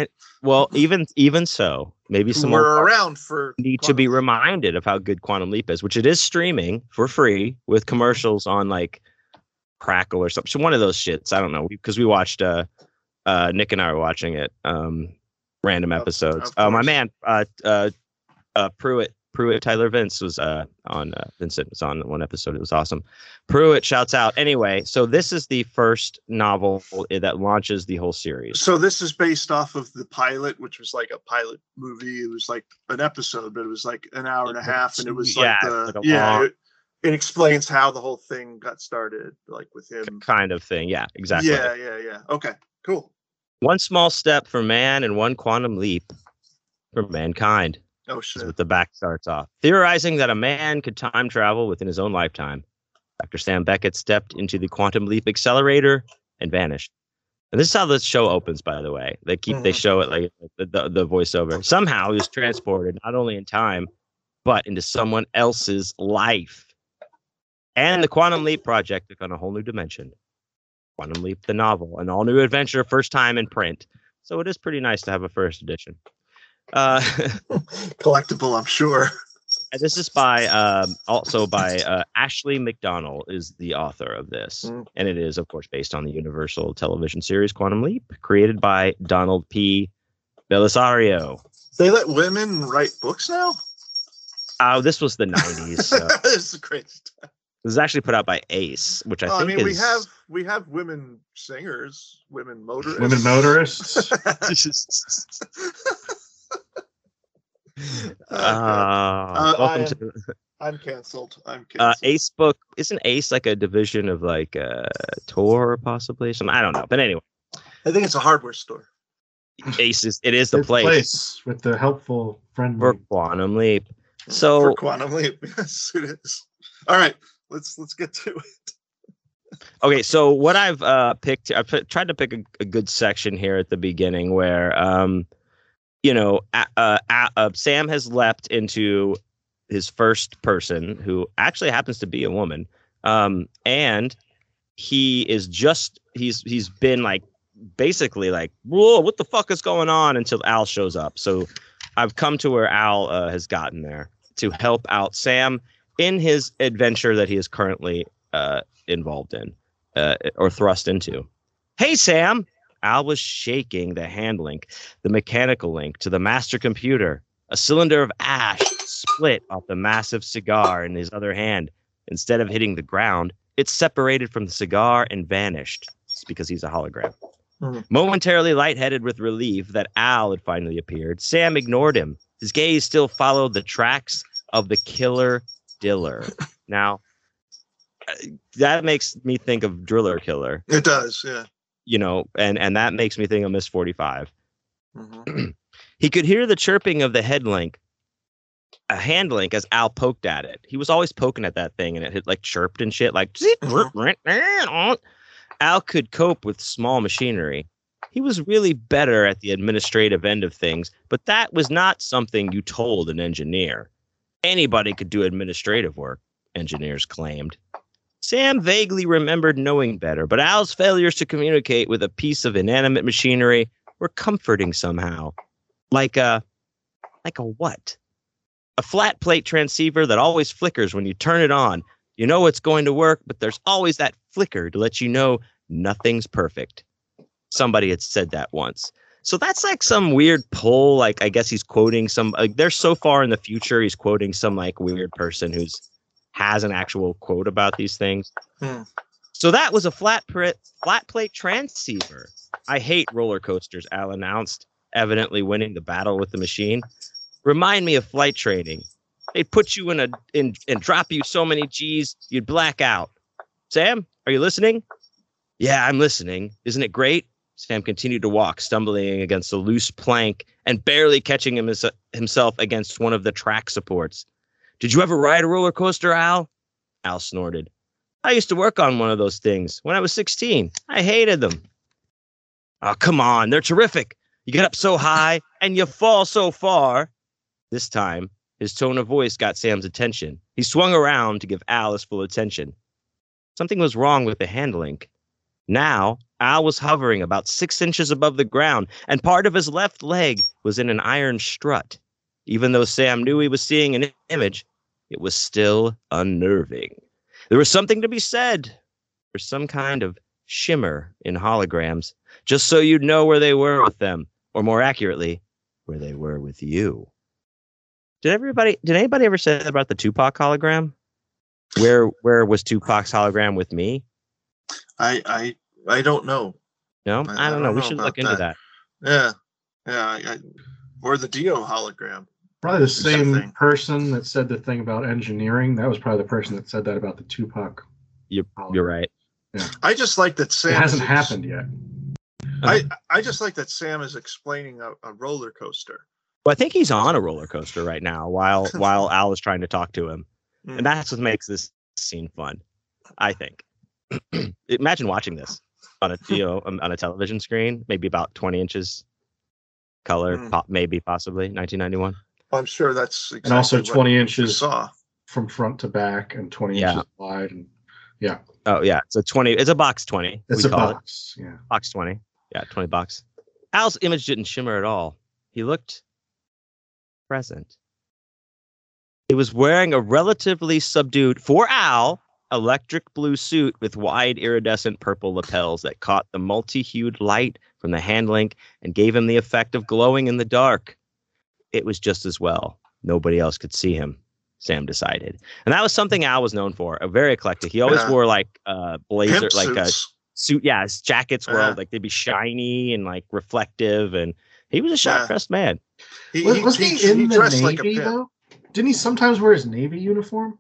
well, even even so, maybe some were more around for need to be Leap. reminded of how good Quantum Leap is, which it is streaming for free with commercials on like Crackle or something. So one of those shits. I don't know because we watched. uh uh Nick and I were watching it. Um, random episodes. of Uh, my man, uh, uh, uh, Pruitt. Pruitt Tyler Vince was uh, on uh, Vincent was on one episode. It was awesome. Pruitt shouts out. Anyway, so this is the first novel that launches the whole series. So this is based off of the pilot, which was like a pilot movie. It was like an episode, but it was like an hour and a half, and it was like Yeah, the like yeah. long- It, it explains how the whole thing got started, like with him. Kind of thing. Yeah, exactly. Yeah, yeah, yeah. Okay, cool. One small step for man and one quantum leap for mankind. Oh is shit. what the back starts off. Theorizing that a man could time travel within his own lifetime. Dr. Sam Beckett stepped into the quantum leap accelerator and vanished. And this is how the show opens, by the way. They keep they Mhm. show it like the, the, the voiceover. Somehow he was transported not only in time, but into someone else's life. And the Quantum Leap project took on a whole new dimension. Quantum Leap, the novel, an all new adventure, first time in print. So it is pretty nice to have a first edition. Uh, [LAUGHS] Collectible, I'm sure. and this is by um, also by uh, Ashley McConnell is the author of this, Mm. and it is of course based on the Universal television series Quantum Leap, created by Donald P. Bellisario. They let women write books now. Oh, this was the '90s. So. [LAUGHS] this is great stuff. This is actually put out by Ace, which I Oh, I, mean, is. we have we have women singers, women motorists, Women motorists. [LAUGHS] [LAUGHS] Uh, Uh, welcome I to am- [LAUGHS] I'm canceled. I'm uh, canceled. Ace Book. Isn't Ace like a division of like uh, Tor possibly? Some I don't know. But anyway, I think it's a hardware store. Ace is it is the It's place, with the helpful friend for Quantum Leap. So for So quantum leap. Yes, it is. All right, let's let's get to it. okay, so what I've uh, picked, I've tried to pick a, a good section here at the beginning where, um, you know, uh, uh, Sam has leapt into his first person, who actually happens to be a woman, um, and he is just he's he's been like basically like, whoa, what the fuck is going on until Al shows up. So I've come to where Al uh, has gotten there to help out Sam in his adventure that he is currently uh, involved in uh, or thrust into. Hey, Sam! Al was shaking the hand link, the mechanical link to the master computer. A cylinder of ash split off the massive cigar in his other hand. Instead of hitting the ground, it separated from the cigar and vanished. It's because he's a hologram. Mhm. Momentarily lightheaded with relief that Al had finally appeared, Sam ignored him. His gaze still followed the tracks of the killer Diller. Now, that makes me think of Driller Killer, It does, yeah. you know, and and that makes me think of Miss 45. Mhm. [CLEARS THROAT] He could hear the chirping of the head link, a hand link, as Al poked at it. He was always poking at that thing, and it had like chirped and shit, like. Al could cope with small machinery. He was really better at the administrative end of things, but that was not something you told an engineer. Anybody could do administrative work, engineers claimed. Sam vaguely remembered knowing better, but Al's failures to communicate with a piece of inanimate machinery were comforting somehow. Like a like a what? A flat plate transceiver that always flickers when you turn it on. You know it's going to work, but there's always that flicker to let you know nothing's perfect. Somebody had said that once. So that's like some weird pull. Like I guess he's quoting some. Like they're so far in the future, he's quoting some like weird person who's has an actual quote about these things. Hmm. So that was a flat flat plate transceiver. I hate roller coasters. Al announced, evidently winning the battle with the machine. Remind me of flight training. They'd put you in a in and drop you so many G's you'd black out. Sam, are you listening? Yeah, I'm listening. Isn't it great? Sam continued to walk, stumbling against a loose plank and barely catching him himself against one of the track supports. Did you ever ride a roller coaster, Al? Al snorted. I used to work on one of those things when I was 16. I hated them. Oh, come on. They're terrific. You get up so high and you fall so far. This time, his tone of voice got Sam's attention. He swung around to give Al his full attention. Something was wrong with the hand link. Now, Al was hovering about six inches above the ground, and part of his left leg was in an iron strut. Even though Sam knew he was seeing an image, it was still unnerving. There was something to be said for some kind of shimmer in holograms, just so you'd know where they were with them, or more accurately, where they were with you. Did everybody did anybody ever say that about the Tupac hologram? Where where was Tupac's hologram with me? I I I don't know. No, I- I, I don't know. don't We should about look into that. that. Yeah, yeah. I, I, or the Dio hologram. Probably the Same same thing. person that said the thing about engineering. That was probably the person that said that about the Tupac. You're, hologram. you're right. I just like that Sam. It hasn't is- happened yet. I I just like that Sam is explaining a, a roller coaster. Well, I think he's on a roller coaster right now while [LAUGHS] while Al is trying to talk to him, Mm. and that's what makes this scene fun. I think. [CLEARS THROAT] Imagine watching this on a you know um, on a television screen, maybe about 20 inches color, Mm. pop, maybe possibly 1991. I'm sure that's exactly and also 20 inches saw. from front to back and 20 Yeah. inches wide and yeah. Oh yeah, it's a 20. It's a box 20. it's we a call it. box yeah box 20 yeah 20 bucks al's image didn't shimmer at all he looked present he was wearing a relatively subdued for al electric blue suit with wide iridescent purple lapels that caught the multi-hued light from the hand link and gave him the effect of glowing in the dark it was just as well nobody else could see him sam decided and that was something al was known for a very eclectic he always Yeah. wore like uh blazer Pimp like a suit. Yeah, his jackets were Yeah. like they'd be shiny and like reflective, and he was a sharp Yeah. man. He, was, he, wasn't he, he in he the dressed like navy though didn't he sometimes wear his navy uniform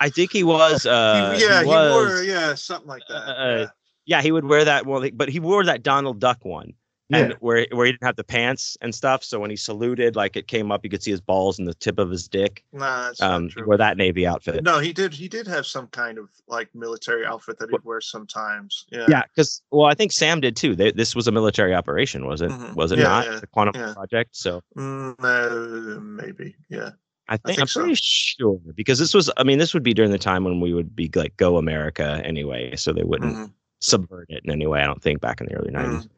I think he was. [LAUGHS] Uh, He- yeah, he he, was, wore yeah something like that. uh, yeah. Yeah, he would wear that one, but he wore that Donald Duck one, and yeah where where he didn't have the pants and stuff. So when he saluted, like it came up, you could see his balls and the tip of his dick. Nah, that's Um, not true. wore that navy outfit. No, he did. He did have some kind of like military outfit that he'd wear sometimes. Yeah. Yeah, because well, I think Sam did too. They, this was a military operation, was it? Mhm. Was it Yeah, not the Quantum. Project? So Mm, uh, maybe. Yeah. I think, think I'm so. pretty sure because this was I mean this would be during the time when we would be like go America anyway, so they wouldn't Mhm. subvert it in any way. I don't think back in the early 90s.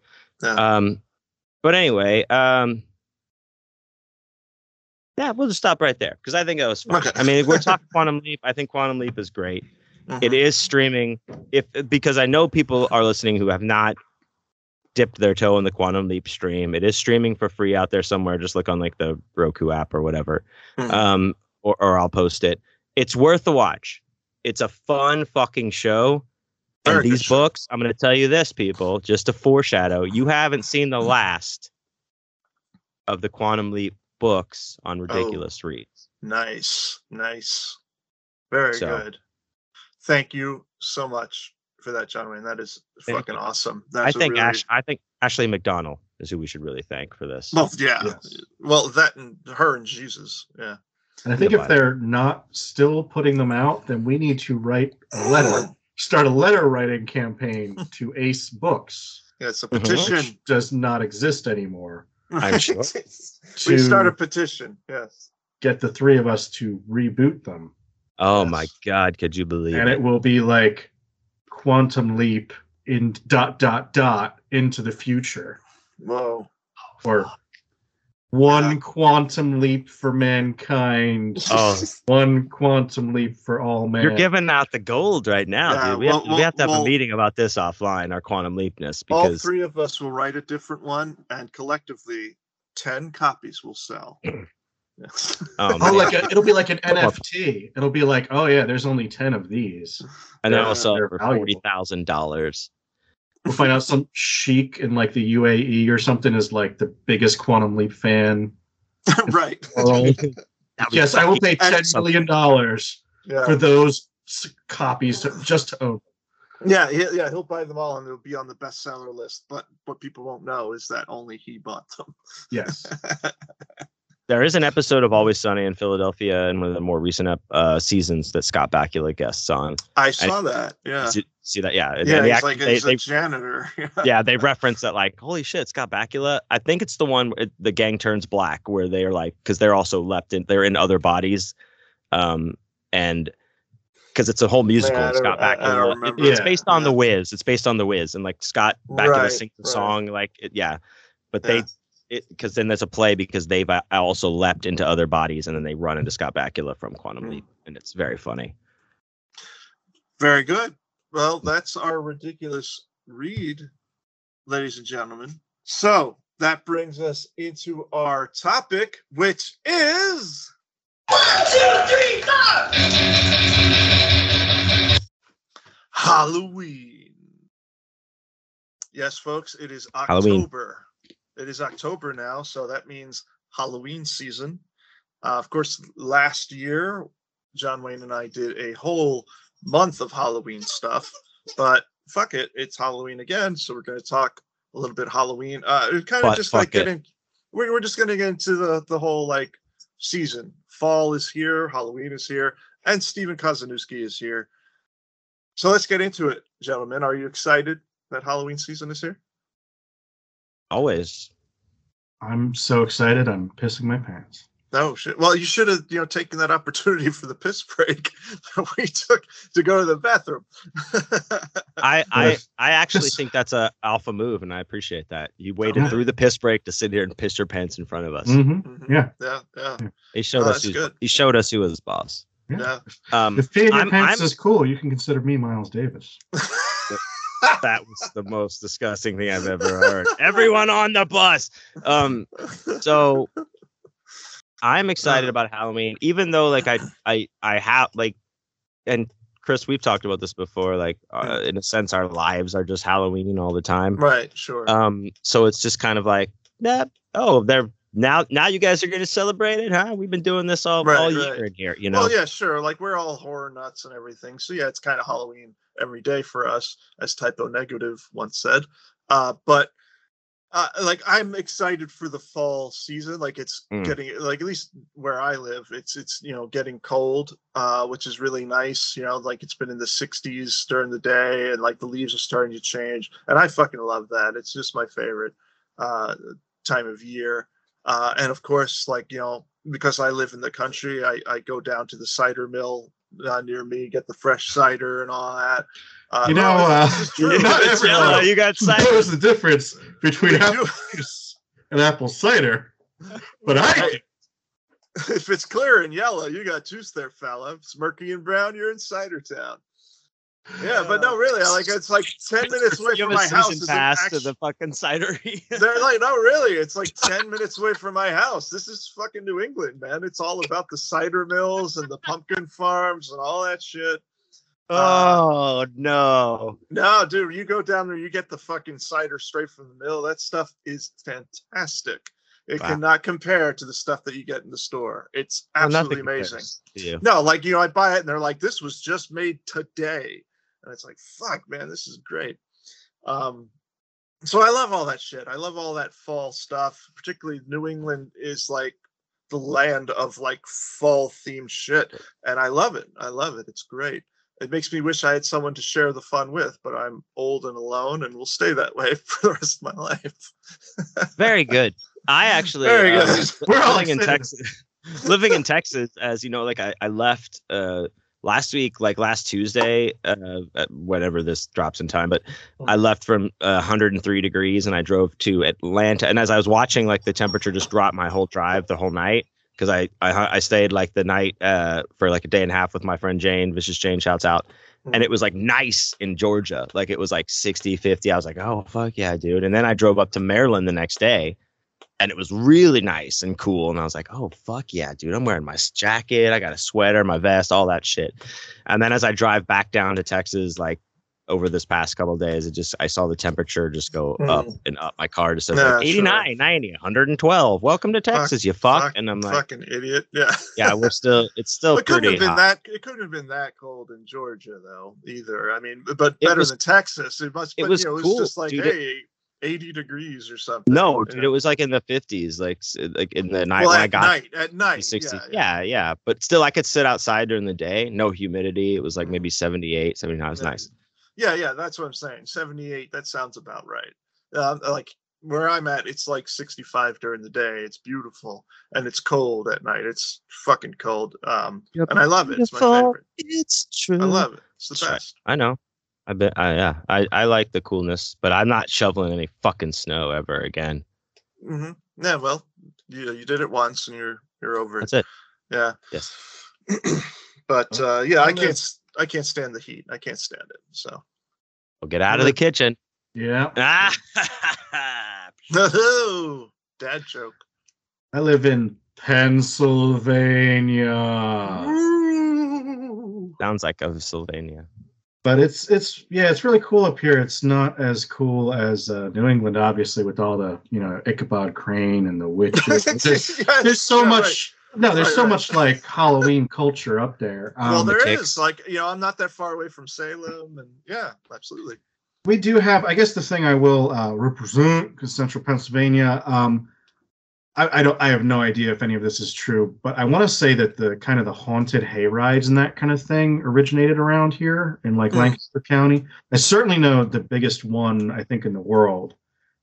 Yeah. Um but anyway, um yeah, we'll just stop right there because I think that was fun. Okay. I mean, we're talking [LAUGHS] Quantum Leap. I think Quantum Leap is great. It Mhm. is streaming. If because I know people are listening who have not dipped their toe in the Quantum Leap stream. It is streaming for free out there somewhere. Just look on like the Roku app or whatever Mhm. um, or, or I'll post it. It's worth the watch. It's a fun fucking show. And these show. books, I'm going to tell you this, people, just to foreshadow, you haven't seen the last of the Quantum Leap books on Ridiculous Reads. Nice. Nice. Very So- good. Thank you so much for that, John Wayne. That is Thank fucking you. awesome. I That's a think really, Ash, I think Ashley McConnell is who we should really thank for this. Well, yeah. Yes. Well, that and her and Jesus. Yeah. And I think Yeah, if but- they're not still putting them out, then we need to write a letter, start a letter writing campaign [LAUGHS] to Ace Books, Yeah, it's a Mhm. petition. which does not exist anymore, [LAUGHS] I'm sure. we start a petition. Yes. get the three of us to reboot them. Oh Yes. my God, could you believe And it? it will be like quantum leap in dot dot dot into the future. Whoa. Or one Yeah. quantum leap for mankind. [LAUGHS] Oh. One quantum leap for all man. You're giving out the gold right now, Yeah, dude. We, well- have, we have to have well- a meeting about this offline, our quantum leapness, All three of us will write a different one, and collectively, ten copies will sell. [CLEARS THROAT] Yes. oh, Oh, like a, it'll be like an NFT. It'll be like, oh yeah, there's only ten of these. and then Yeah, we'll sell for forty thousand dollars. We'll find out some sheik in like the UAE or something is like the biggest quantum leap fan. [LAUGHS] right. [LAUGHS] Yes, I will pay ten million dollars Yeah. for those copies to, just to own. Yeah, he, yeah, he'll buy them all, and they'll be on the bestseller list. But what people won't know is that only he bought them. Yes. [LAUGHS] There is an episode of Always Sunny in Philadelphia in one of the more recent ep- uh, seasons that Scott Bakula guests on. I saw that. Yeah, See, see that? Yeah. yeah, they he's act- like they- he's they- a janitor. [LAUGHS] yeah, they reference that like, holy shit, Scott Bakula. I think it's the one where the gang turns black, where they are like, because they're also left in, they're in other bodies, um, and because it's a whole musical. I of don't- Scott I- I don't Bakula. It- it's that. based on the Yeah. Wiz. It's based on the Wiz, and like Scott Bakula Right, sings the right. song, like it, yeah, but they. Yeah. It because then there's a play because they've uh, also leapt into other bodies and then they run into Scott Bakula from Quantum Hmm. Leap and it's very funny. Very good. Well, that's our ridiculous read, ladies and gentlemen. So that brings us into our topic, which is one, two, three, four. Halloween. Yes, folks, it is Halloween. It is October now, so that means Halloween season. Uh, of course, last year, John Wayne and I did a whole month of Halloween stuff, but fuck it, it's Halloween again, so we're going to talk a little bit Halloween. Uh, it kind of just like it. getting, we're, we're just going to get into the the whole like season. Fall is here, Halloween is here, and Stephen Kozeniewski is here. So let's get into it, gentlemen. Are you excited that Halloween season is here? Always. I'm so excited. I'm pissing my pants. Oh shit. Well, you should have, you know, taken that opportunity for the piss break that [LAUGHS] we took to go to the bathroom. [LAUGHS] I I, I actually think that's a alpha move, and I appreciate that. You waited Yeah. through the piss break to sit here and piss your pants in front of us. hmm Mhm. Yeah. yeah, yeah, He showed Oh, us. that's Who's, good. he showed us who was boss. yeah. Um, If peeing your I'm- pants I'm- is cool, you can consider me Miles Davis. [LAUGHS] that was the most disgusting thing I've ever heard. Everyone on the bus. Um, so I'm excited about Halloween, even though like I I I have like, and Chris, we've talked about this before. Like, uh, in a sense, our lives are just Halloween all the time. right, sure. Um, so it's just kind of like, nah, oh, they're now now you guys are going to celebrate it, huh? We've been doing this all Right, all year in here, you know. Well, yeah, sure. Like we're all horror nuts and everything. So yeah, it's kind of Halloween every day for us, as Type O Negative once said. Uh, but uh, like I'm excited for the fall season. Like it's Mm. getting like at least where I live, it's it's you know getting cold, uh, which is really nice. You know, like it's been in the 60s during the day, and like the leaves are starting to change, and I fucking love that. It's just my favorite uh, time of year. Uh, and of course, like you know, because I live in the country, I, I go down to the cider mill uh, near me, get the fresh cider and all that. Uh, You know, uh, this is true. [LAUGHS] you're not It's ever you got cider. There's the difference between We apple juice and apple cider. But I if it's clear and yellow, you got juice there, fella. If it's murky and brown, you're in cider town. Yeah, but no, really, I like it's like ten [LAUGHS] minutes away from my house. pass to the fucking cidery. [LAUGHS] They're like, no, really, it's like [LAUGHS] ten minutes away from my house. This is fucking New England, man. It's all about the cider mills and the pumpkin farms and all that shit. Uh, oh no. No, dude, you go down there, you get the fucking cider straight from the mill. That stuff is fantastic. It Wow. cannot compare to the stuff that you get in the store. It's Well, absolutely amazing. compares to you. No, like you know, I buy it and they're like, "This was just made today," and it's like, "Fuck, man, this is great." Um, so I love all that shit. I love all that fall stuff. Particularly, New England is like the land of like fall themed shit, and I love it. I love it. It's great. It makes me wish I had someone to share the fun with, but I'm old and alone, and will stay that way [LAUGHS] for the rest of my life. [LAUGHS] Very good. I actually Very uh, good. [LAUGHS] We're all living in. Texas. living in Texas, as you know, like I, I left uh last week, like last Tuesday, uh whenever this drops in time, but I left from uh, 103 degrees and I drove to Atlanta. And as I was watching, like the temperature just dropped my whole drive the whole night because I, I I stayed like the night uh for like a day and a half with my friend Jane, Vicious Jane, shouts out. And it was like nice in Georgia. Like it was like 60, 50. I was like, oh, fuck yeah, dude. And then I drove up to Maryland the next day and it was really nice and cool. And I was like, oh, fuck yeah, dude. I'm wearing my jacket. I got a sweater, my vest, all that shit. And then as I drive back down to Texas, like over this past couple of days, it just, I saw the temperature just go up mm. and up. My car just says Yeah, like 89, 90, 112. Welcome to Texas, you fuck. fuck, and I'm like, Fucking idiot. Yeah. yeah, we're still, it's [LAUGHS] still it couldn't pretty have been hot. that. It couldn't have been that cold in Georgia, though. Either. I mean, but better was- than Texas. It must. it but, was you know, cool, It was just like, dude. hey, eighty degrees or something. No, dude, know. it was like in the 50s, like like in the night well, when I at got night. At night. 60 Yeah. yeah, yeah but still i could sit outside during the day no humidity it was like Mhm. maybe 78 79 it was Yeah. nice Yeah, yeah. That's what I'm saying. Seventy-eight. That sounds about right. Um, like where I'm at, it's like 65 during the day. It's beautiful, and it's cold at night. It's fucking cold. Um, You're and I love it. It's my favorite. it's true I love it. It's the That's right. best. i know i bet I, yeah I, I like the coolness but i'm not shoveling any fucking snow ever again Mm-hmm. Yeah. Well, you you did it once, and you're you're over it. that's it Yeah. yes [CLEARS THROAT] but uh, yeah, I can't. a- s- I can't stand the heat. I can't stand it. So. well get out of the kitchen Yeah. ah [LAUGHS] No, [LAUGHS] dad joke. I live in Pennsylvania. sounds like of sylvania But it's it's yeah, it's really cool up here. It's not as cool as uh, New England, obviously, with all the you know Ichabod Crane and the witches. [LAUGHS] there's, Yes, there's so yeah, right. much no, there's Right, so right. much like Halloween culture up there. [LAUGHS] well, Um, there the is like you know I'm not that far away from Salem, and yeah, absolutely. we do have i guess the thing i will uh, represent because central pennsylvania um, I, I don't I have no idea if any of this is true, but I want to say that the kind of the haunted hay rides and that kind of thing originated around here in like Hmm. Lancaster County. I certainly know the biggest one I think in the world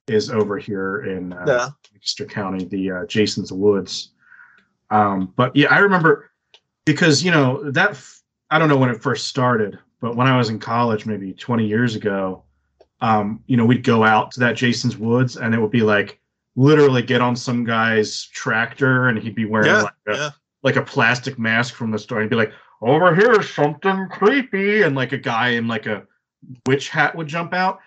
is over here in uh, Yeah. Lancaster County, the uh, Jason's Woods. Um, but yeah, I remember because you know that f- I don't know when it first started, but when I was in college, maybe 20 years ago, um, you know, we'd go out to that Jason's Woods, and it would be like literally get on some guy's tractor, and he'd be wearing Yeah, like a yeah. like a plastic mask from the store, and he'd be like, "Over here is something creepy," and like a guy in like a witch hat would jump out,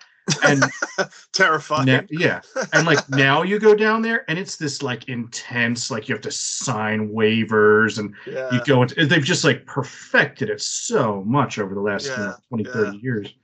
and [LAUGHS] Terrifying. yeah, and like now you go down there, and it's this like intense, like you have to sign waivers, and yeah. you go into. They've just like perfected it so much over the last you know, 20, yeah. 30 years.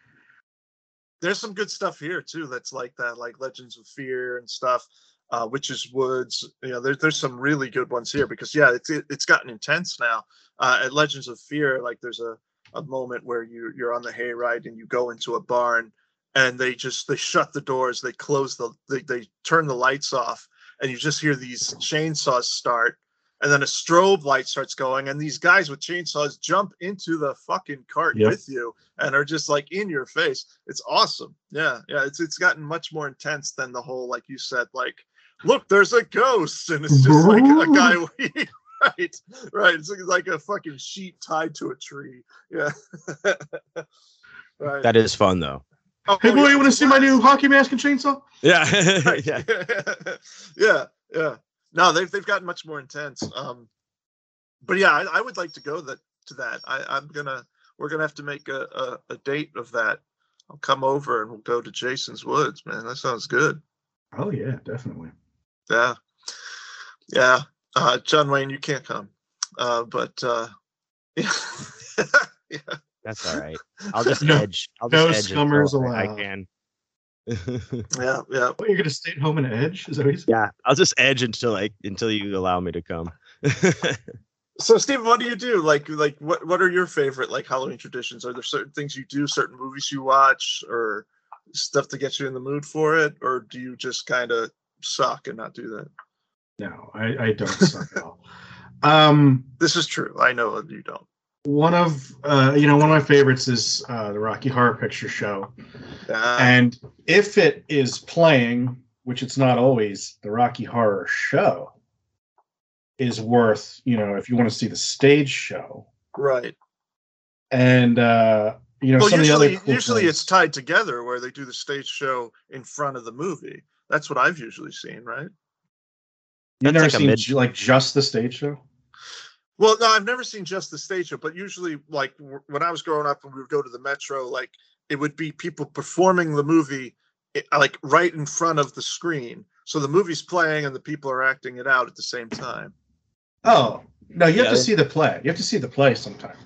There's some good stuff here too. That's like that, like Legends of Fear and stuff. Uh, Witches Woods. You know, there's there's some really good ones here because yeah, it's it, it's gotten intense now. Uh, at Legends of Fear, like there's a a moment where you you're on the hayride and you go into a barn and they just they shut the doors, they close the they, they turn the lights off, and you just hear these chainsaws start, and then a strobe light starts going, and these guys with chainsaws jump into the fucking cart Yep. with you and are just like in your face. It's awesome. Yeah, yeah. It's it's gotten much more intense than the whole like you said like. Look, there's a ghost, and it's just like a [LAUGHS] guy. [LAUGHS] right, right. It's like a fucking sheet tied to a tree. Yeah. [LAUGHS] right. That is fun though. Oh, Hey boy, yeah, you want to see my new hockey mask and chainsaw? Yeah, Right. yeah. yeah, yeah. No, they've they've gotten much more intense. Um, but yeah, I, I would like to go that to that. I, I'm gonna we're gonna have to make a, a a date of that. I'll come over and we'll go to Jason's Woods, man. That sounds good. Oh yeah, definitely. Yeah, yeah. Uh, John Wayne, you can't come, uh, but uh, yeah. [LAUGHS] yeah. That's all right. [LAUGHS] I'll just No- edge. I'll no just edge scummers until I- I can. [LAUGHS] Yeah, yeah. What, you're gonna stay at home and edge? Is that what you said? yeah, I'll just edge until like until you allow me to come. So, Steve, what do you do? Like, like what what are your favorite like Halloween traditions? Are there certain things you do, certain movies you watch, or stuff to get you in the mood for it, or do you just kind of suck and not do that? No, I, I don't suck at all. [LAUGHS] Um, This is true. I know you don't. one of uh, you know, one of my favorites is uh, the Rocky Horror Picture Show, Uh, and if it is playing, which it's not always, the Rocky Horror Show is worth you know if you want to see the stage show right. and uh you know Well, some of the usually, other cool usually things. it's tied together where they do the stage show in front of the movie. That's what I've usually seen, right? you've never like seen mid- like just the stage show Well, no, I've never seen just the stage show, but usually, like w- when I was growing up, and we would go to the Metro, like it would be people performing the movie, like right in front of the screen. So the movie's playing and the people are acting it out at the same time. Oh no you have to see the play you have to see the play sometime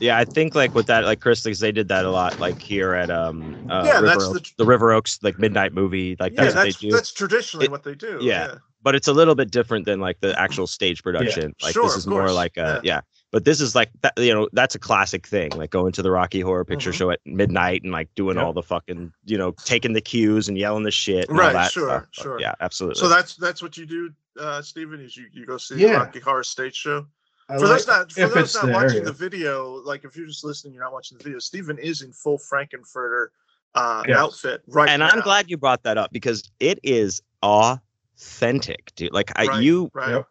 yeah, I think like with that, like Chris, like, they did that a lot, like here at um, uh, Yeah, River that's Oaks, the the, River Oaks like midnight movie, like yeah, that's, what that's they do. that's traditionally It- what they do. yeah. but it's a little bit different than like the actual stage production. Like Sure, this is more like a yeah. Yeah. But this is like that, you know that's a classic thing, like going to the Rocky Horror Picture Mhm. Show at midnight and like doing Yep. all the fucking you know taking the cues and yelling the shit. And Right, all that sure, stuff. sure. Yeah, absolutely. So that's that's what you do, uh, Stephen. Is you, you go see Yeah. the Rocky Horror Stage Show. I for those like- not for those it's not there, watching yeah. the video, like if you're just listening, you're not watching the video. Stephen is in full Frank-N-Furter uh, Yes. outfit right and now. I'm glad you brought that up because it is authentic, dude. Like I, Right, you, right.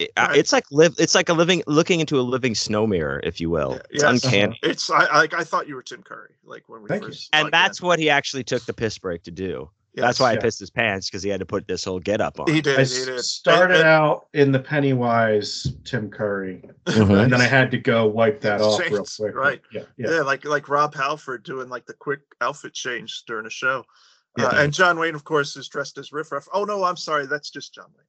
Yep. it- uh, Right. it's like live. It's like a living, looking into a living snow mirror, if you will. Yeah, It's yes. uncanny. It's I like I thought you were Tim Curry, like when we Thank you. And like, that's what he actually took the piss break to do. yeah. That's why Yeah. I pissed his pants because he had to put this whole get up on. he did. I he did. started And- and- out in the Pennywise Tim Curry, Mhm. and then I had to go wipe that off real quick. right. Yeah. yeah. Yeah. like like Rob Halford doing like the quick outfit change during a show. Yeah. Uh, and John Wayne, of course, is dressed as Riff Raff. Oh no, I'm sorry, that's just John Wayne.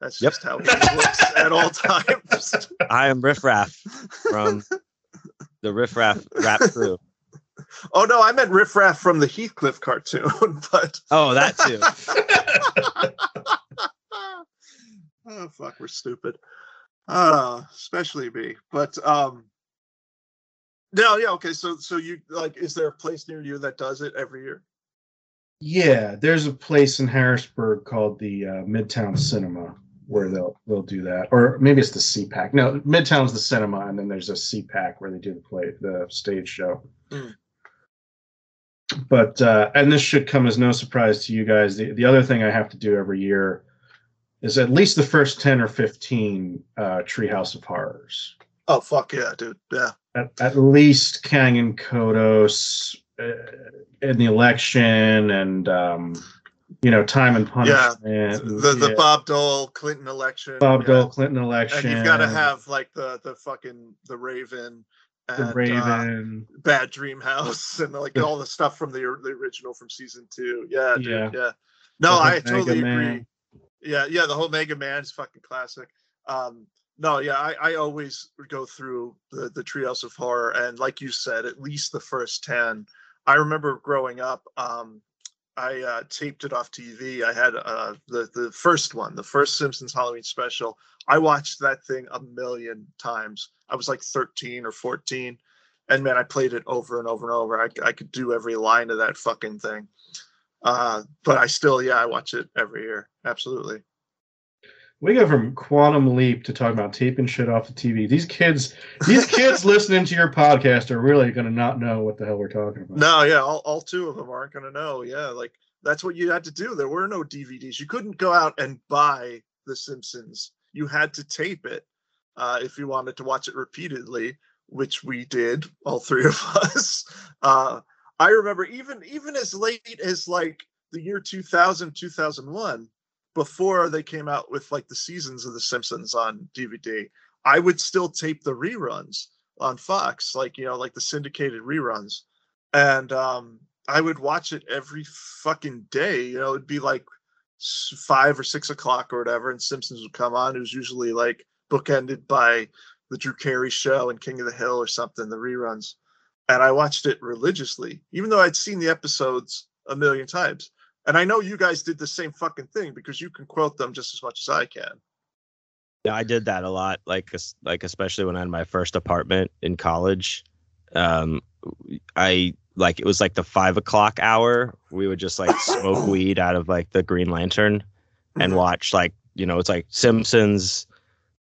That's Yep. just how he looks at all times. [LAUGHS] I am Riff Raff from the Riff Raff rap crew. oh no, I meant Riff Raff from the Heathcliff cartoon, [LAUGHS] but Oh, that too. [LAUGHS] oh fuck, we're stupid. Uh, especially me. But um no, yeah, okay. So so you like is there a place near you that does it every year? Yeah, there's a place in Harrisburg called the uh, Midtown Cinema where they'll they'll do that, or maybe it's the CPAC. No, Midtown's the cinema, and then there's a CPAC where they do the play the stage show. Mm. But uh, and this should come as no surprise to you guys. The the other thing I have to do every year is at least the first ten or fifteen uh, Treehouse of Horrors. Oh fuck yeah, dude. Yeah. At, at least Kang and Kodos in the election, and um, you know, time and punishment. Yeah, The the yeah. Bob Dole Clinton election. Bob yeah. Dole Clinton election. And you've got to have like the the fucking the Raven and the uh, Raven. Bad Dream House [LAUGHS] and like all the stuff from the the original from season two. Yeah, dude, Yeah. yeah. No, The I Mega totally agree. Man. Yeah, yeah. The whole Mega Man is fucking classic. Um, no, yeah, I, I always go through the the Treehouse of Horror, and like you said, at least the first ten. I remember growing up. Um, I uh, taped it off TV. I had uh, the the first one, the first Simpsons Halloween special. I watched that thing a million times. I was like 13 or 14, and man, I played it over and over and over. I, I could do every line of that fucking thing. Uh, but I still, yeah, I watch it every year. Absolutely. We go from Quantum Leap to talking about taping shit off the TV. These kids, these kids [LAUGHS] listening to your podcast are really going to not know what the hell we're talking about. No, yeah, all, all two of them aren't going to know. Yeah, like that's what you had to do. There were no DVDs. You couldn't go out and buy The Simpsons. You had to tape it uh, if you wanted to watch it repeatedly, which we did, all three of [LAUGHS] us. Uh, I remember even even as late as like the year 2000, 2001, before they came out with like the seasons of The Simpsons on DVD, I would still tape the reruns on Fox, like you know, like the syndicated reruns, and um, I would watch it every fucking day. You know, it'd be like five or six o'clock or whatever, and Simpsons would come on. It was usually like bookended by the Drew Carey show and King of the Hill or something, the reruns. And I watched it religiously, even though I'd seen the episodes a million times. And I know you guys did the same fucking thing because you can quote them just as much as I can. Yeah, I did that a lot. Like, like especially when I had my first apartment in college. Um, I like it was like the five o'clock hour. We would just like smoke [COUGHS] weed out of like the Green Lantern and Mhm. watch like you know it's like Simpsons,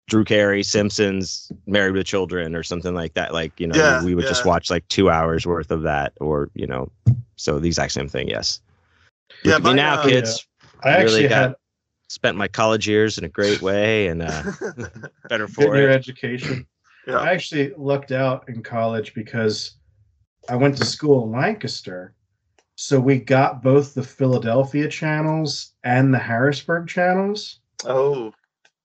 Drew Carey, Simpsons, Married with Children, or something like that. Like you know Yeah, we would just watch like two hours worth of that, or you know, so the exact same thing. Yes. Yeah, Look me now, uh, kids. I actually really got had spent my college years in a great [LAUGHS] way and uh, [LAUGHS] better getting for your education. [CLEARS THROAT] Yeah. I actually lucked out in college because I went to school in Lancaster. So we got both the Philadelphia channels and the Harrisburg channels. oh,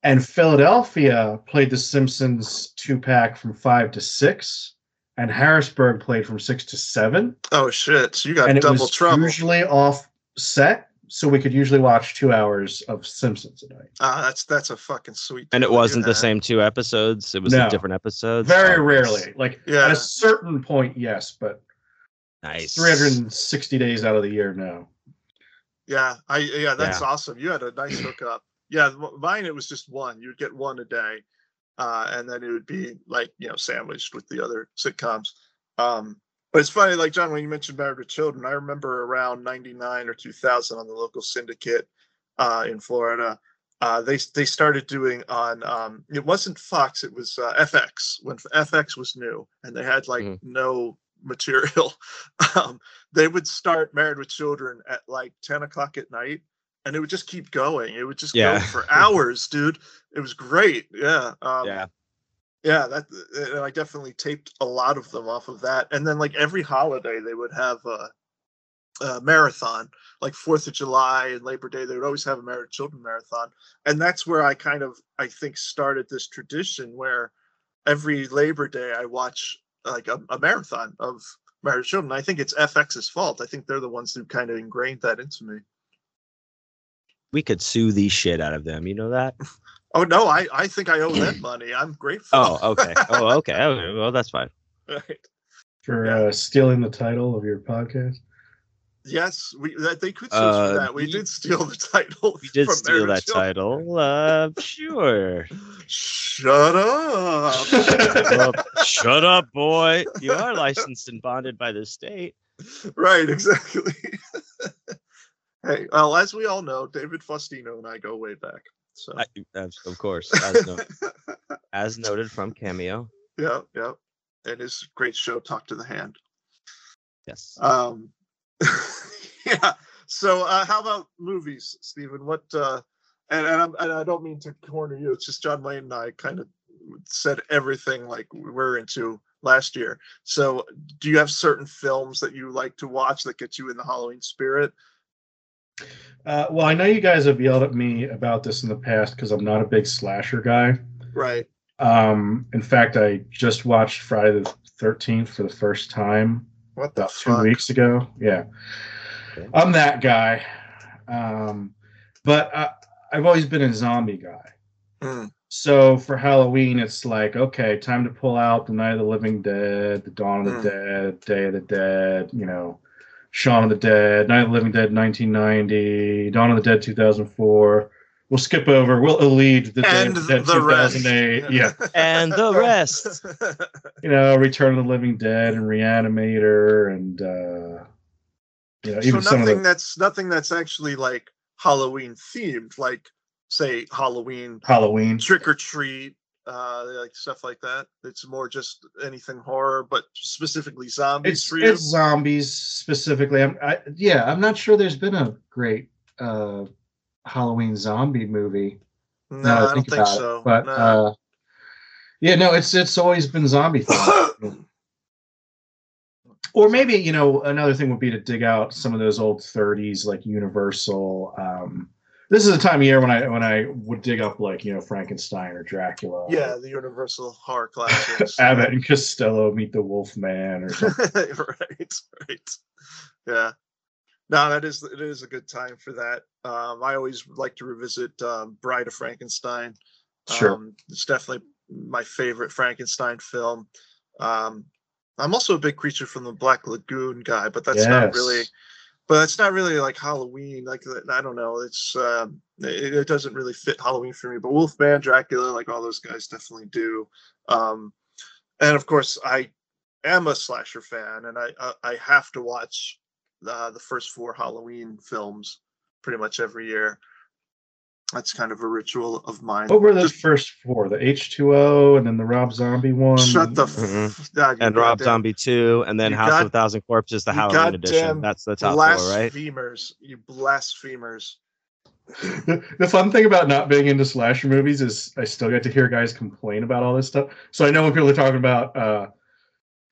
And Philadelphia played the Simpsons two pack from five to six, and Harrisburg played from six to seven. oh shit! So you got and it double was trouble. usually off set, so we could usually watch two hours of Simpsons a night. Ah, that's that's a fucking sweet. And it wasn't the same two episodes. It was No. the different episodes. Very Oh, rarely. Like Yeah. at a certain point, yes, but Nice. 360 days out of the year, no. Yeah, I yeah, that's Yeah. awesome. You had a nice hookup. Yeah, mine it was just one. You'd get one a day, uh, and then it would be like you know sandwiched with the other sitcoms. Um, but it's funny, like John, when you mentioned Married with Children, I remember around '99 or 2000 on the local syndicate uh, in Florida. Uh, they they started doing on um, it wasn't Fox, it was uh, FX when FX was new, and they had like Mhm. no [LAUGHS] material. um, they would start Married with Children at like 10 o'clock at night, and it would just keep going. It would just Yeah. go for [LAUGHS] hours, dude. It was great. Yeah. Um, Yeah. Yeah, that and I definitely taped a lot of them off of that. And then like every holiday they would have a, a marathon, like Fourth of July and Labor Day. They would always have a married children marathon, and that's where I kind of I think started this tradition where every Labor Day I watch like a, a marathon of married children. I think it's FX's fault. I think they're the ones who kind of ingrained that into me. We could sue the shit out of them. You know that? [LAUGHS] Oh no, I I think I owe them [CLEARS THROAT] money. I'm grateful. Oh, okay. [LAUGHS] Oh, okay. okay. Well, that's fine. right. For uh, stealing the title of your podcast. Yes, we that they could sue Uh, for that. We we- did steal the title. We did from steal that Children. title. Uh, sure. Shut up. Shut [LAUGHS] up. Shut up, boy. You are licensed and bonded by the state. right, exactly. [LAUGHS] Hey, well, as we all know, David Faustino and I go way back. So I, of course, as, no, [LAUGHS] as noted from Cameo. yeah, yeah. And his great show, Talk to the Hand. Yes. Um, [LAUGHS] yeah. So, uh, how about movies, Stephen? What? Uh, and and, I'm, and I don't mean to corner you. It's just John Wayne and I kind of said everything like we we're into last year. So, do you have certain films that you like to watch that get you in the Halloween spirit? Uh, well, I know you guys have yelled at me about this in the past because I'm not a big slasher guy. Right. Um, in fact, I just watched Friday the 13th for the first time What the about two fuck? weeks ago. Yeah, Okay. I'm that guy. Um, but I, I've always been a zombie guy. Hmm. So for Halloween, it's like, okay, time to pull out the Night of the Living Dead, the Dawn of the Mm. Dead, Day of the Dead, you know, Shaun of the Dead, Night of the Living Dead 1990, Dawn of the Dead 2004. We'll skip over. We'll elide the Day And of the Dead the rest. 2008. Yeah. [LAUGHS] And the rest. [LAUGHS] You know, Return of the Living Dead and Reanimator and, uh, you know, so even some of nothing the that's nothing that's actually like Halloween themed, like say Halloween Halloween. trick or treat, uh, like stuff like that. It's more just anything horror, but specifically zombies It's, for you. it's zombies specifically. I'm, I, yeah, I'm not sure there's been a great uh, Halloween zombie movie. no, that I don't think about it. so. But no. uh, yeah, no, it's it's always been zombie [COUGHS] or maybe you know another thing would be to dig out some of those old 30s like Universal. Um, this is a time of year when I when I would dig up like you know Frankenstein or Dracula. yeah, the Universal horror classics. [LAUGHS] Abbott and Costello meet the Wolfman or something. [LAUGHS] right, right. Yeah. No, that is it is a good time for that. Um, I always like to revisit um, Bride of Frankenstein. Sure. Um, it's definitely my favorite Frankenstein film. Um, I'm also a big creature from the Black Lagoon guy, but that's not really Yes. But it's not really like Halloween. Like I don't know, it's um, it, it doesn't really fit Halloween for me. But Wolfman, Dracula, like all those guys definitely do. Um, and of course, I am a slasher fan, and I I, I have to watch uh, the first four Halloween films pretty much every year. That's kind of a ritual of mine. What were those Just first four? The H2O and then the Rob Zombie one. shut the Mhm. God, And Rob goddamn Zombie 2, and then You House got- of a Thousand Corpses, the you Halloween edition. That's the top four, right? Blasphemers, you blasphemers. the, [LAUGHS] the fun thing about not being into slasher movies is I still get to hear guys complain about all this stuff. So I know when people are talking about uh,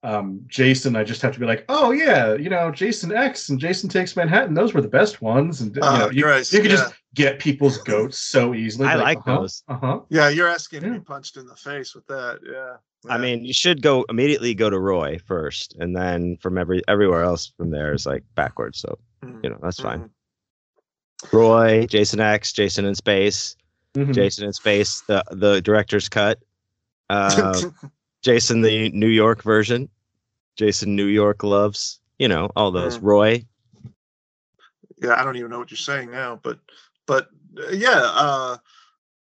um, Jason, I just have to be like, oh yeah, you know, Jason X and Jason Takes Manhattan, those were the best ones. And you, Oh, know, you, Christ, you can yeah. just get people's goats so easily. I Be like uh-huh, those. Uh-huh. Yeah, you're asking to be punched in the face with that. Yeah. I mean, you should go immediately go to Roy first, and then from every everywhere else from there is like backwards. So Mhm, you know that's fine. mhm. Roy, Jason X, Jason in Space, Mhm. Jason in Space, the the director's cut, [LAUGHS] uh, Jason the New York version, Jason New York loves, you know all those. Mm. Roy, yeah, I don't even know what you're saying now, but but uh, yeah, uh,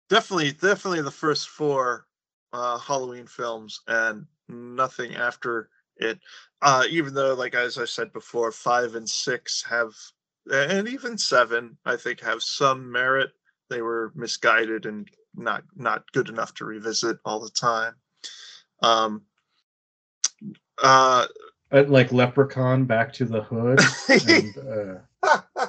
definitely, definitely the first four uh, Halloween films and nothing after it. Uh, even though, like as I said before, five and six have, and even seven, I think, have some merit. They were misguided and not not good enough to revisit all the time. Um, uh, Uh, like Leprechaun, Back to the Hood. [LAUGHS] and, uh, [LAUGHS]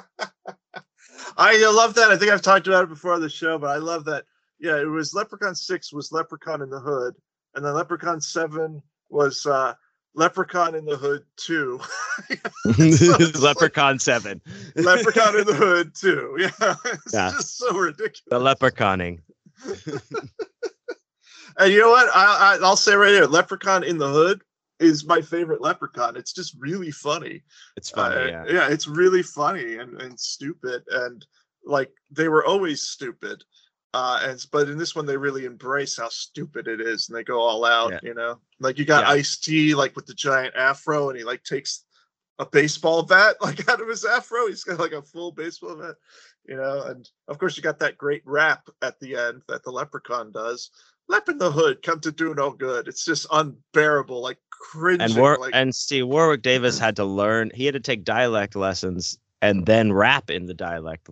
I uh, love that. I think I've talked about it before on the show, but I love that. Yeah, it was Leprechaun Six was Leprechaun in the Hood, and then Leprechaun Seven was uh, Leprechaun in the Hood Two. [LAUGHS] it's Leprechaun Seven, Leprechaun in the Hood Two. Yeah, it's Yeah. just so ridiculous. the leprechauning. And you know what? I, I I'll say right here, Leprechaun in the Hood is my favorite Leprechaun. It's just really funny. It's funny, Uh, yeah. it's really funny and, and stupid and like they were always stupid. Uh and but in this one they really embrace how stupid it is and they go all out, Yeah. you know. Like you got Yeah. Ice T like with the giant afro and he like takes a baseball bat [LAUGHS] like out of his afro. He's got like a full baseball bat, you know, and of course you got that great rap at the end that the leprechaun does. Lep in the hood, come to do no good. It's just unbearable, like cringing. and War like, and see Warwick Davis had to learn. He had to take dialect lessons and then rap in the dialect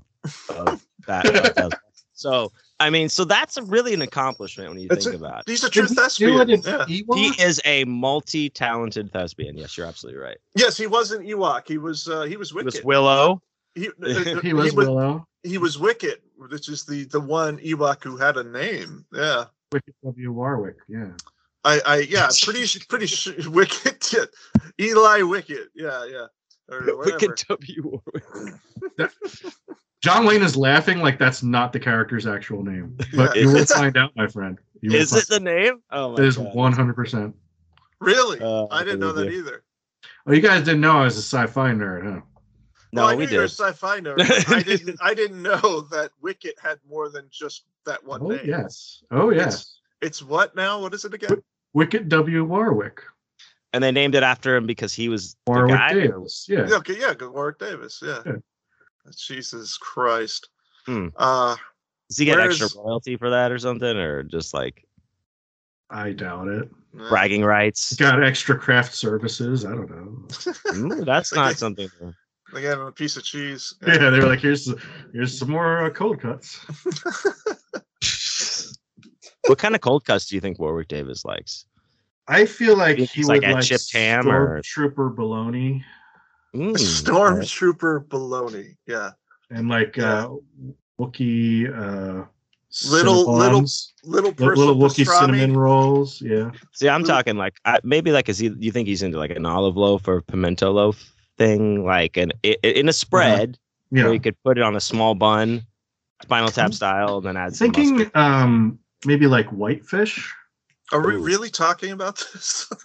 of that. of that. [LAUGHS] So I mean, so that's a, really an accomplishment when you It's think a- about it. He's a true Did he thespian. it Yeah. He is a multi-talented thespian. Yes, you're absolutely right. Yes, he wasn't Ewok. He was uh, he was It Wicket. was Willow. he, uh, [LAUGHS] he was Willow. he was Wicket, which is the the one Ewok who had a name. Yeah. Wicket W. Warrick. Yeah. I, I yeah, pretty pretty sure [LAUGHS] Wicket. [LAUGHS] Eli Wicket, yeah, yeah, or [LAUGHS] whatever. Wicket W. Warrick. John Wayne is laughing like that's not the character's actual name, but Yeah. you will find out, my friend. You Is it the name? Oh my it is one hundred percent. Really? Uh, I didn't know that either. Oh, you guys didn't know I was a sci-fi nerd, huh? No, well, I we knew you were a did. sci-fi nerd. [LAUGHS] I didn't. I didn't know that Wicket had more than just that one Oh name. yes. Oh yes. It's what now? What is it again? Wicket W. Warrick. And they named it after him because he was the Warwick guy. Davis. Yeah. Yeah, okay, yeah, good Warwick Davis. Yeah. Yeah. Jesus Christ. Hmm. Uh, Does he get extra is- royalty for that or something, or just like I doubt it. bragging rights? Got extra craft services. I don't know. Ooh, that's [LAUGHS] not something. To- They gave him a piece of cheese. [LAUGHS] Yeah, they were like, here's here's some more uh, cold cuts. [LAUGHS] what kind of cold cuts do you think Warwick Davis likes? I feel like he like would a like chipped ham or- Trooper bologna Mm, [LAUGHS] Stormtrooper baloney. Yeah. and like Yeah. uh Wookie uh Little- little Cinnabons. Little Li- little Wookie pastrami. cinnamon rolls. Yeah. See, I'm Little- talking like I, maybe like is he? You think he's into like an olive loaf or pimento loaf thing, like an i- i- in a spread Yeah. where you could put it on a small bun, Spinal Tap style, and then add some Thinking um maybe like whitefish. Are we Ooh. really talking about this? [LAUGHS]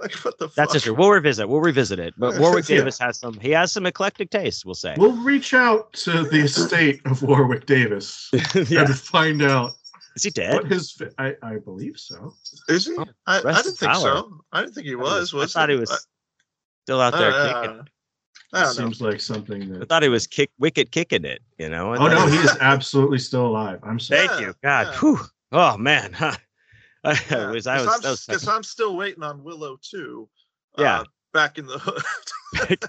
like what the That's fuck? just we'll revisit. We'll revisit it. But Warwick [LAUGHS] Yeah. Davis has some. He has some eclectic taste. We'll say. We'll reach out to the estate of Warwick Davis [LAUGHS] yeah. and find out Is he dead? what his I, I believe so. Is he? Oh, I, I didn't think power. so. I didn't think he was. I Was thought he was still out there I, kicking. I don't know. Seems like something that I thought he was kick wicked kicking it. You know. I Oh no, he [LAUGHS] he is absolutely still alive. I'm sorry. Thank Yeah, you, God. yeah. Whew. Oh man. Huh. [LAUGHS] I Yeah, was. I 'cause was. I'm, that I'm still waiting on Willow too. Yeah. Uh, back in the hood.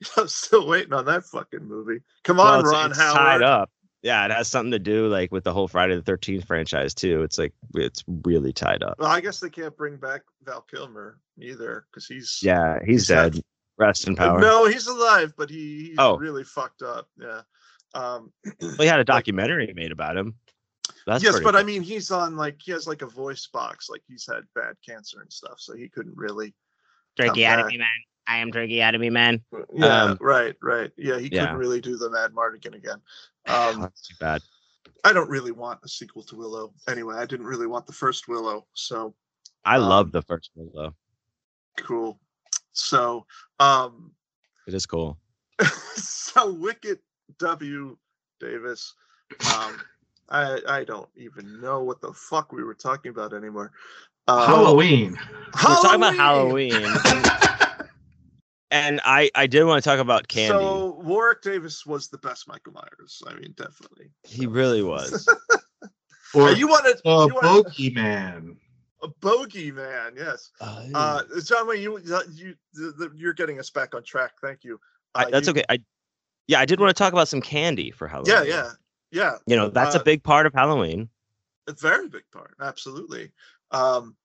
[LAUGHS] I'm still waiting on that fucking movie. Come well, on, it's- Ron it's Howard. tied up. Yeah, it has something to do like with the whole Friday the Thirteenth franchise too. It's like it's really tied up. Well, I guess they can't bring back Val Kilmer either because he's Yeah, he's He's had- dead. Rest in power. No, he's alive, but he, he's Oh. really fucked up. Yeah. Um, Well, he had a documentary made about him. That's yes, pretty but I mean, he's on like he has like a voice box, like he's had bad cancer and stuff, so he couldn't really. Turkey come out of me, man. I am turkey out of me, man. Yeah, Um, right, right. Yeah, he yeah. couldn't really do the Madmartigan again. [SIGHS] Um, That's too bad. I don't really want a sequel to Willow. Anyway, I didn't really want the first Willow, so I um, love the first one though. cool. So, um, It is cool. [LAUGHS] so Wicked W Davis. Um, [LAUGHS] I I don't even know what the fuck we were talking about anymore. Uh, Halloween. We're talking about Halloween, [LAUGHS] and, and I I did want to talk about candy. So Warwick Davis was the best Michael Myers. I mean, definitely. he really [LAUGHS] was. Or Uh, you wanted a you wanted bogeyman. a bogey man? Yes. Uh, John Wayne, you you the, the, you're getting us back on track. Thank you. I, Uh, that's you- okay. I yeah, I did want to talk about some candy for Halloween. Yeah, yeah, yeah. You know, that's Uh, a big part of Halloween. a very big part absolutely um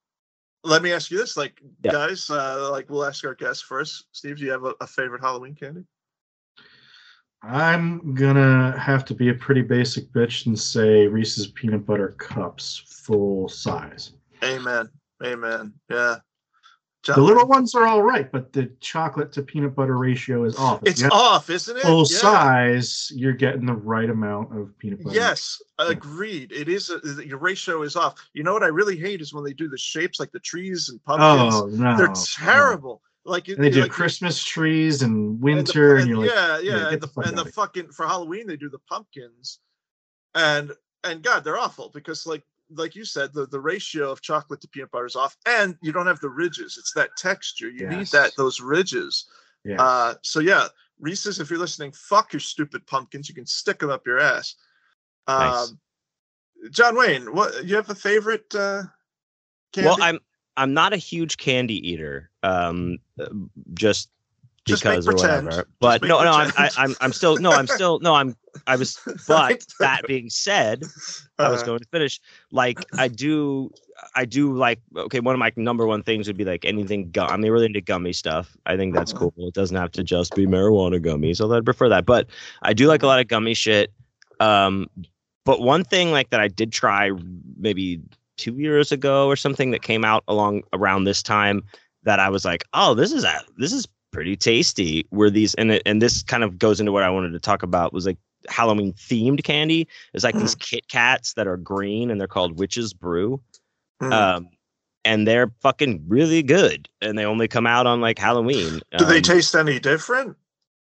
let me ask you this like Yeah. guys uh like we'll ask our guests first. Steve do you have a, a favorite halloween candy? I'm gonna have to be a pretty basic bitch and say Reese's peanut butter cups, full size. amen. Amen. Yeah The little ones are all right, but the chocolate to peanut butter ratio is off. If it's off isn't it? full Yeah. size, you're getting the right amount of peanut butter. yes agreed. It is a, your ratio is off. You know what i really hate is when they do the shapes like the trees and pumpkins. Oh no, they're no. terrible. Like And they do like, Christmas trees and and the- winter, and, and- you're like, yeah, yeah, yeah, and the the, and the fucking for Halloween they do the pumpkins, and and God, they're awful because like like you said, the the ratio of chocolate to peanut butter is off, and you don't have the ridges. It's that texture. You need that those ridges. yes. Uh, so yeah, Reese's, if you're listening, fuck your stupid pumpkins. You can stick them up your ass. Um, Nice. John Wayne, what you have a favorite uh, candy? Well, I'm I'm not a huge candy eater. um, just Just because or pretend. whatever. But no, no, I'm, I, pretend. I'm, I'm still, no, I'm still, no, I'm, I was. [LAUGHS] But that being said, I was Uh, going to finish. Like I do, I do like. Okay, one of my number one things would be like anything gum. I'm really into gummy stuff. I think that's Uh-huh. cool. It doesn't have to just be marijuana gummies, although I'd prefer that. But I do like a lot of gummy shit. Um, but one thing like that I did try maybe two years ago or something that came out along around this time that I was like, oh, this is a this is pretty tasty. Were these and it, and this kind of goes into what I wanted to talk about was like Halloween themed candy. It's like these Kit Kats that are green and they're called Witch's Brew. Hmm. Um, and they're fucking really good. And they only come out on like Halloween. Do they Um, taste any different,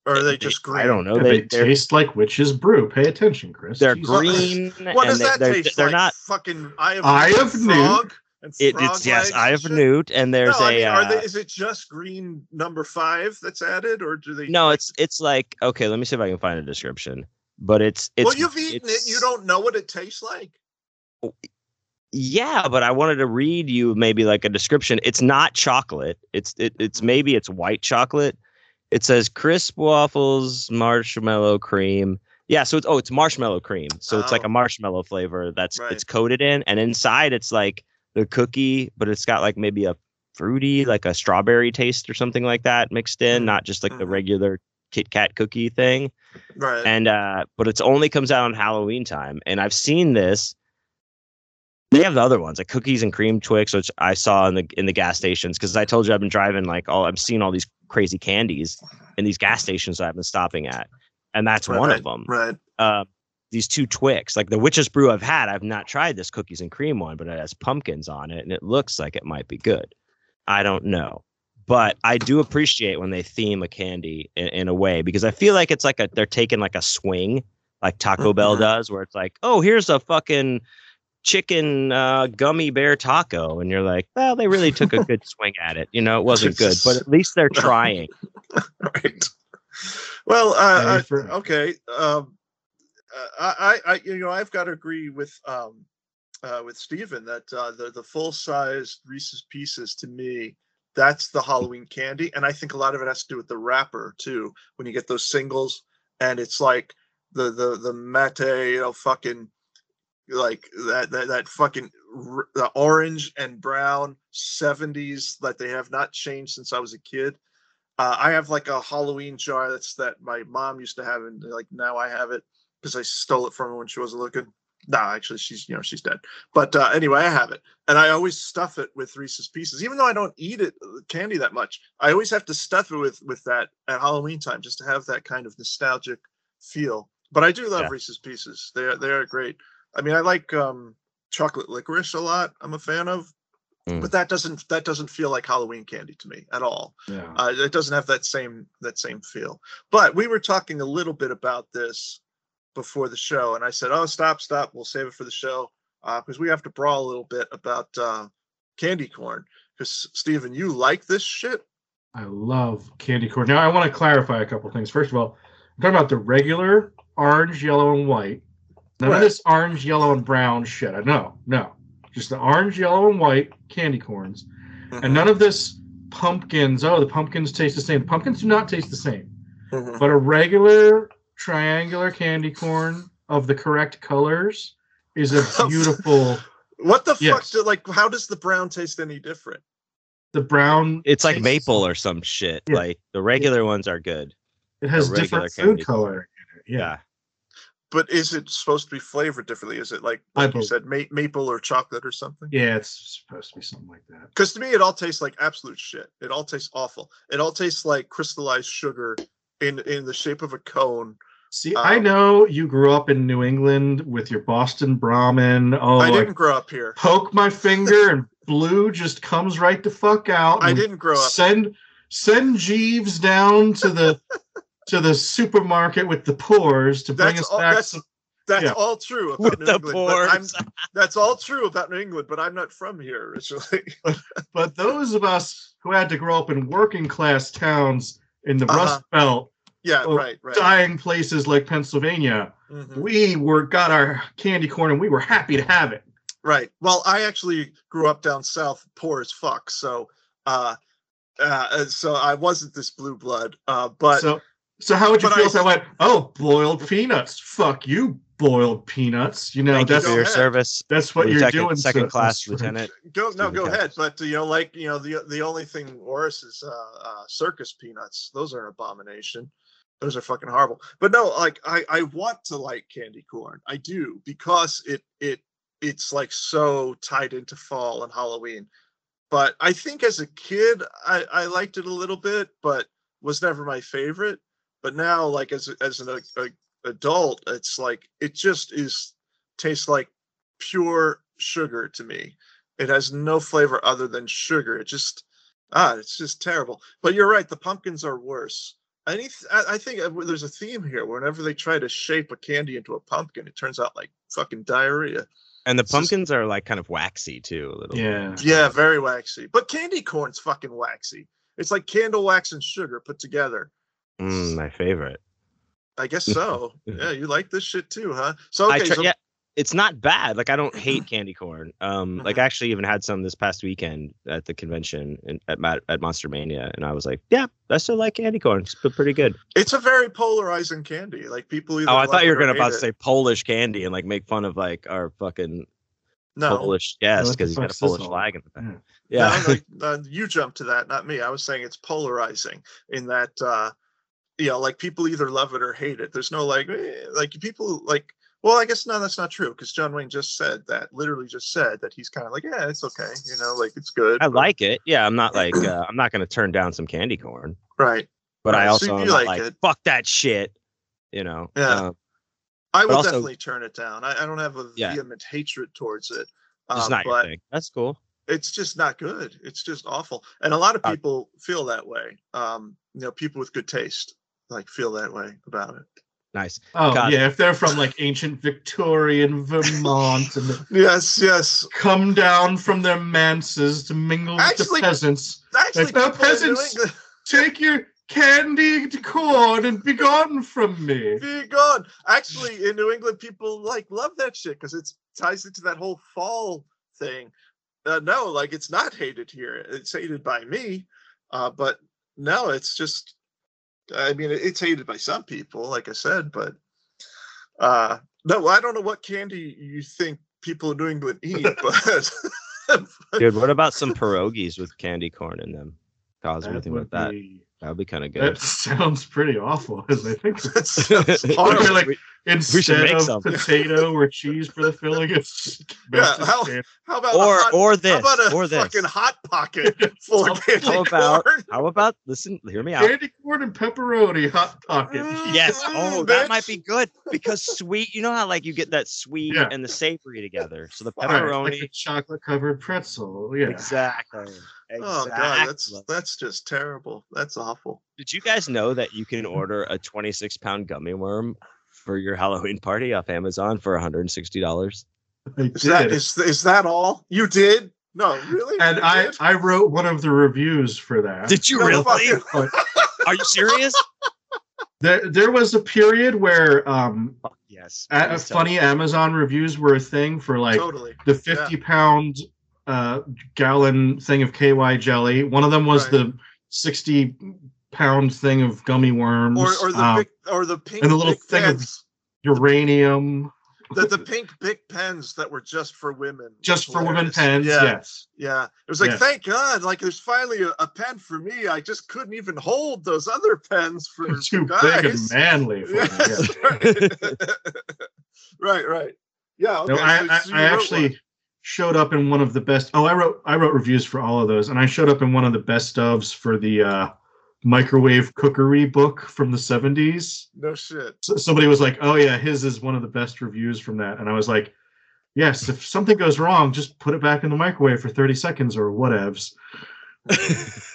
or are they just green? I don't know. They, they, taste like witch's brew. Pay attention, Chris. they're Jesus. green. What and does they, that they're, taste they're like? not. fucking eye of Eye Newt of and Newt. frog and It, it's yes, I have newt, and there's no, I a. mean, they? uh, Is it just green number five that's added, or do they? no, it's it's like okay. Let me see if I can find a description. But it's it's. well, you've eaten it. You don't know what it tastes like. Yeah, but I wanted to read you maybe like a description. It's not chocolate. It's it, it's maybe it's white chocolate. It says crisp waffles, marshmallow cream. Yeah, so it's oh, it's marshmallow cream. So it's like Oh. a marshmallow flavor that's Right. it's coated in, and inside it's like the cookie, but it's got like maybe a fruity, like a strawberry taste or something like that mixed in, Mhm. not just like the Mhm. regular Kit Kat cookie thing Right. and uh but it's only comes out on halloween time and i've seen this they have the other ones like cookies and cream twix which i saw in the in the gas stations because i told you i've been driving like all i've seen all these crazy candies in these gas stations that i've been stopping at and that's one Right, of them Right. uh, these two twix like the witch's brew i've had i've not tried this cookies and cream one but it has pumpkins on it and it looks like it might be good i don't know but i do appreciate when they theme a candy in, in a way because i feel like it's like a they're taking like a swing like taco bell Mhm. does where it's like oh here's a fucking chicken uh, gummy bear taco and you're like well they really took a good [LAUGHS] swing at it you know it wasn't good but at [LAUGHS] least they're trying right. Well, uh, I- okay. Um, uh, I, I, I, you know, I've got to agree with um, uh, with Stephen that uh, the the full size Reese's Pieces to me, that's the Halloween candy, and I think a lot of it has to do with the wrapper too. When you get those singles, and it's like the the the mate, you know, fucking like that that that fucking the orange and brown 70s that they have not changed since I was a kid. Uh, I have like a Halloween jar that's that my mom used to have, and like now I have it because I stole it from her when she wasn't looking. No, actually, she's you know she's dead. But uh, anyway, I have it, and I always stuff it with Reese's Pieces, even though I don't eat it uh, candy that much. I always have to stuff it with with that at Halloween time just to have that kind of nostalgic feel. But I do love Yeah. Reese's Pieces. They are they are great. I mean, I like um, chocolate licorice a lot. I'm a fan of, Mm. but that doesn't that doesn't feel like Halloween candy to me at all Yeah. uh, it doesn't have that same that same feel but we were talking a little bit about this before the show and i said oh stop stop we'll save it for the show because we have to brawl a little bit about uh, candy corn because stephen you like this shit I love candy corn. Now I want to clarify a couple things. First of all, I'm talking about the regular orange, yellow, and white. None Right. of this orange, yellow, and brown shit. I know, no. Just the orange, yellow, and white candy corns. And none of this pumpkins. Oh, the pumpkins taste the same. The pumpkins do not taste the same. Mhm. But a regular triangular candy corn of the correct colors is a [LAUGHS] beautiful. what the fuck do, like how does the brown taste any different The brown. it's like tastes- maple or some shit Yeah. like the regular ones are good It has a regular different candy food color. in it. Yeah. but is it supposed to be flavored differently is it like I like you said ma- maple or chocolate or something Yeah, it's supposed to be something like that. Because to me, it all tastes like absolute shit. It all tastes awful. It all tastes like crystallized sugar in in the shape of a cone. See, I Um, know you grew up in New England with your Boston Brahmin. Oh, I I didn't grow up here. poke my [LAUGHS] finger and blue just comes right the fuck out. I didn't grow up. Send send Jeeves down to the [LAUGHS] to the supermarket with the pores to bring That's us all- back. that's- some, That's yeah. all true about with New the England. But I'm, pores [LAUGHS] that's all true about New England, but I'm not from here originally. but those of us who had to grow up in working class towns in the Uh-huh. Rust Belt, yeah, Oh, right, right. dying places like Pennsylvania, Mhm. we were got our candy corn and we were happy to have it. Right. Well, I actually grew up down south, poor as fuck. So uh, uh, so I wasn't this blue blood, uh, but so so how would you feel I- if I went, oh, boiled peanuts? Fuck you, boiled peanuts. You know, Thank you that's for your ahead. service. that's what you're Lieutenant- doing. Second to class lieutenant. go no go ahead. But you know, like you know, the the only thing worse is uh, uh, circus peanuts. Those are an abomination. Those are fucking horrible. But no, like I I want to like candy corn. I do because it it it's like so tied into fall and Halloween. But I think as a kid, I I liked it a little bit, but was never my favorite. But now, like as as an a, a adult, it's like it just is tastes like pure sugar to me. It has no flavor other than sugar. It just ah, it's just terrible. But you're right, the pumpkins are worse. Any, I I think uh, there's a theme here. Whenever they try to shape a candy into a pumpkin, it turns out like fucking diarrhea. And the It's just- pumpkins are like kind of waxy too, a little. Yeah. Yeah, very waxy. But candy corn's fucking waxy. It's like candle wax and sugar put together. Mm, my favorite. I guess so. yeah, you like this shit too, huh? So I okay, try, so yeah, it's not bad. Like I don't hate [CLEARS THROAT] candy corn. Um, like Mhm. I actually even had some this past weekend at the convention in, at at Monster Mania, and I was like, yeah, I still like candy corn. It's p- pretty good. it's a very polarizing candy. Like people either Oh, I thought you were gonna about hate to say Polish candy and like make fun of like our fucking no. Polish guest what the because he's got a Polish all flag in the back. Yeah. Yeah. No, [LAUGHS] like, uh, you jumped to that, not me. I was saying it's polarizing in that, uh, you know, like people either love it or hate it. There's no like, eh, like people like. Well, I guess no, that's not true because John Wayne just said that. Literally, just said that he's kind of like, yeah, it's okay, you know, like it's good. I but- like it. Yeah, I'm not [CLEARS THROAT] like uh, I'm not gonna turn down some candy corn, right. but I Right, so also am you like like it. fuck that shit. You know. Yeah. Um, I will also- definitely turn it down. I, I don't have a Yeah. vehement hatred towards it. it's uh, not your thing. That's cool. it's just not good. It's just awful. And a lot of Uh, people feel that way. Um, you know, people with good taste like feel that way about it. Nice. Oh God. yeah, if they're from like ancient Victorian Vermont and [LAUGHS] Yes, yes. come down from their manses to mingle with the peasants, Actually, Like, no people in New peasants. [LAUGHS] Take your candied corn and be gone from me. be gone. Actually, in New England, people like love that shit because it ties into that whole fall thing. Uh, no, like it's not hated here. It's hated by me, uh, but no, it's just. I mean, it's hated by some people, like I said, but uh, no, I don't know what candy you think people in New England eat, but Dude, what about some pierogies with candy corn in them? Cause what do you think would about that? be- That would be kind of good. that [LAUGHS] sounds pretty awful. As I think that horrible. like We- instead make of some. potato or cheese for the filling, it's [LAUGHS] Yeah, how- How about a or hot, or how this about a or this. fucking hot pocket [LAUGHS] full of candy How about corn? how about listen? Hear me out. candy corn and pepperoni hot pocket. Mm. Yes. Oh, that might be good because sweet. You know how like you get that sweet Yeah. and the savory together. So the Right, Right, pepperoni. like chocolate covered pretzel. Yeah. Exactly. Oh god, that's that's just terrible. That's awful. Did you guys know that you can order a 26 pound gummy worm for your [LAUGHS] Halloween party off Amazon for 160 dollars? Is that did. is is that all you did? No, really? and You I, did? I wrote one of the reviews for that. Did you No really? fucking- [LAUGHS] Are you serious? There, there was a period where um, yes. a- Please tell funny Amazon reviews were a thing for like totally. the 50 pound uh, gallon thing of KY jelly. One of them was Right. the 60 pound thing of gummy worms. Or or the um, big or the pink and the little thing of- uranium, The, the pink big pens that were just for women. just for women pens. Yeah, Yes. yeah. It was like, Yeah. thank God, like there's finally a, a pen for me. I just couldn't even hold those other pens for [LAUGHS] Too guys. big and manly for me. Yes, [LAUGHS] yes. right. [LAUGHS] right, right. Yeah. Okay. No, I, so- I, I actually one. Showed up in one of the best. Oh, I wrote I wrote reviews for all of those, and I showed up in one of the best ofs for the uh, microwave cookery book from the seventies. no shit. So somebody was like, "Oh yeah, his is one of the best reviews from that," and I was like, "Yes, if something goes wrong, just put it back in the microwave for thirty seconds or whatevs." [LAUGHS]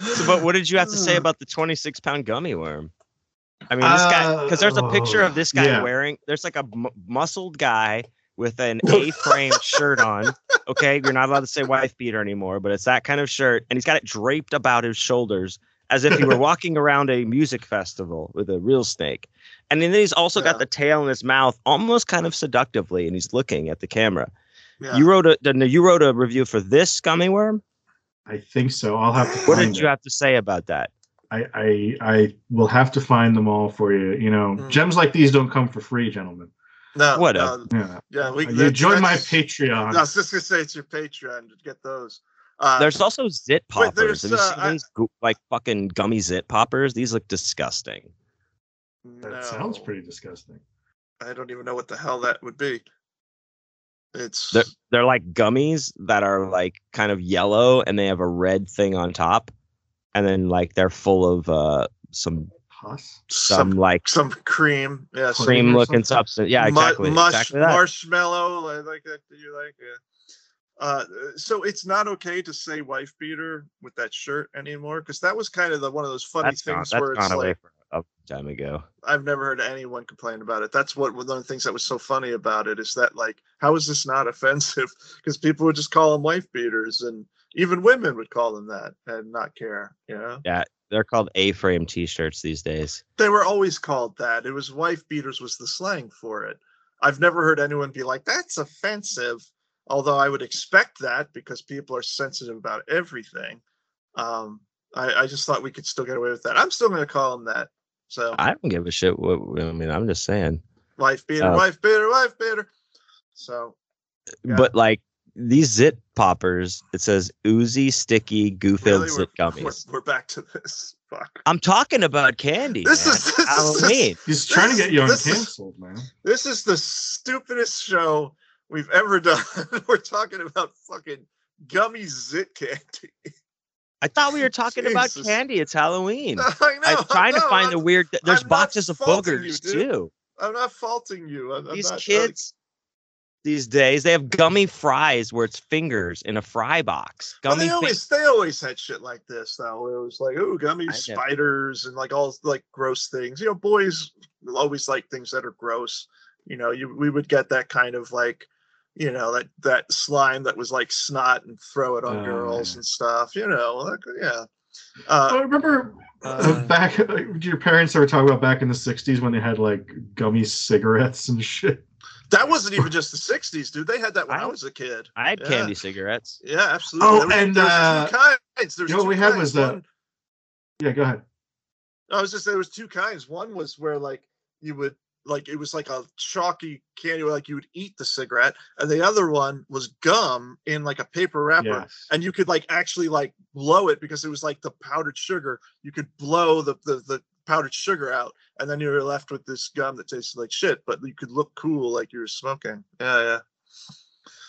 So, but what did you have to say [LAUGHS] about the 26 pound gummy worm? I mean, this guy, because there's a picture of uh, this guy yeah. wearing, there's like a muscled guy with an [LAUGHS] A frame shirt on. Okay. You're not allowed to say wife beater anymore, but it's that kind of shirt. And he's got it draped about his shoulders as if he were [LAUGHS] walking around a music festival with a real snake. And then he's also Yeah. got the tail in his mouth almost kind of seductively, and he's looking at the camera. Yeah. You wrote a no, you wrote a review for this gummy worm. I think so. I'll have to. What did you have to say about that? I, I I will have to find them all for you. You know, Mm. gems like these don't come for free, gentlemen. no, Whatever. no, Yeah, yeah, we you join my that's- Patreon. I was just gonna say it's your Patreon to get those. Uh, There's also zit poppers. there's, Have you uh, seen I- these go- like fucking gummy zit poppers? These look disgusting. that sounds pretty disgusting. I don't even know what the hell that would be. It's They're they're like gummies that are like kind of yellow and they have a red thing on top, and then like they're full of uh some some, some like some cream. Yeah, cream looking substance. Yeah, mu- exactly. mush, exactly that. marshmallow. I like that. Do you like it? Uh, so it's not okay to say wife beater with that shirt anymore because that was kind of the one of those funny That's gone, things that's where it's gone like for a time ago. I've never heard anyone complain about it. That's what one of the things that was so funny about it is that like how is this not [LAUGHS] offensive? Because people would just call them wife beaters, and even women would call them that and not care. You know, Yeah, They're called A-frame T-shirts these days. they were always called that. It was wife beaters was the slang for it. I've never heard anyone be like that's offensive. Although I would expect that because people are sensitive about everything. Um, I, I just thought we could still get away with that. I'm still going to call them that. So I don't give a shit. What I mean, I'm just saying. wife beater, Uh, wife beater, wife beater. So Yeah. But like these zit poppers, it says oozy, sticky, goo-filled really, zit we're, gummies. we're, we're back to this. Fuck. I'm talking about candy. This man. is- this is- Halloween. He's trying to get you is- this uncanceled, man. This is the stupidest show we've ever done. [LAUGHS] we're talking about fucking gummy zit candy. I thought we were talking about candy. It's Halloween. [LAUGHS] I know. I'm trying to find I'm, the weird. There's I'm boxes of faulting boogers you, too. I'm not faulting you. I'm, I'm These not, kids these days they have gummy fries where it's fingers in a fry box. Well, Gummy they fi- always they always had shit like this though. It was like, oh, gummy I know. spiders and like all like gross things. You know, boys always like things that are gross. You know, you we would get that kind of like, you know, that that slime that was like snot and throw it on Oh, girls yeah. and stuff. You know, like yeah. I Uh, remember uh, [LAUGHS] back. Did your parents ever talk about back in the '60s when they had like gummy cigarettes and shit? That wasn't even [LAUGHS] just the '60s, dude. They had that when I, I- was a kid. I had Yeah. candy cigarettes. Yeah, absolutely. Oh, There was- and, there was uh, two kinds. There's you know what two we had was the- One- Yeah, go ahead. I was just there was two kinds. One was where like you would like it was like a chalky candy where like you would eat the cigarette, and the other one was gum in like a paper wrapper, Yes. and you could like actually like blow it because it was like the powdered sugar. You could blow the the, the powdered sugar out, and then you were left with this gum that tasted like shit, but you could look cool like you were smoking. Yeah, yeah.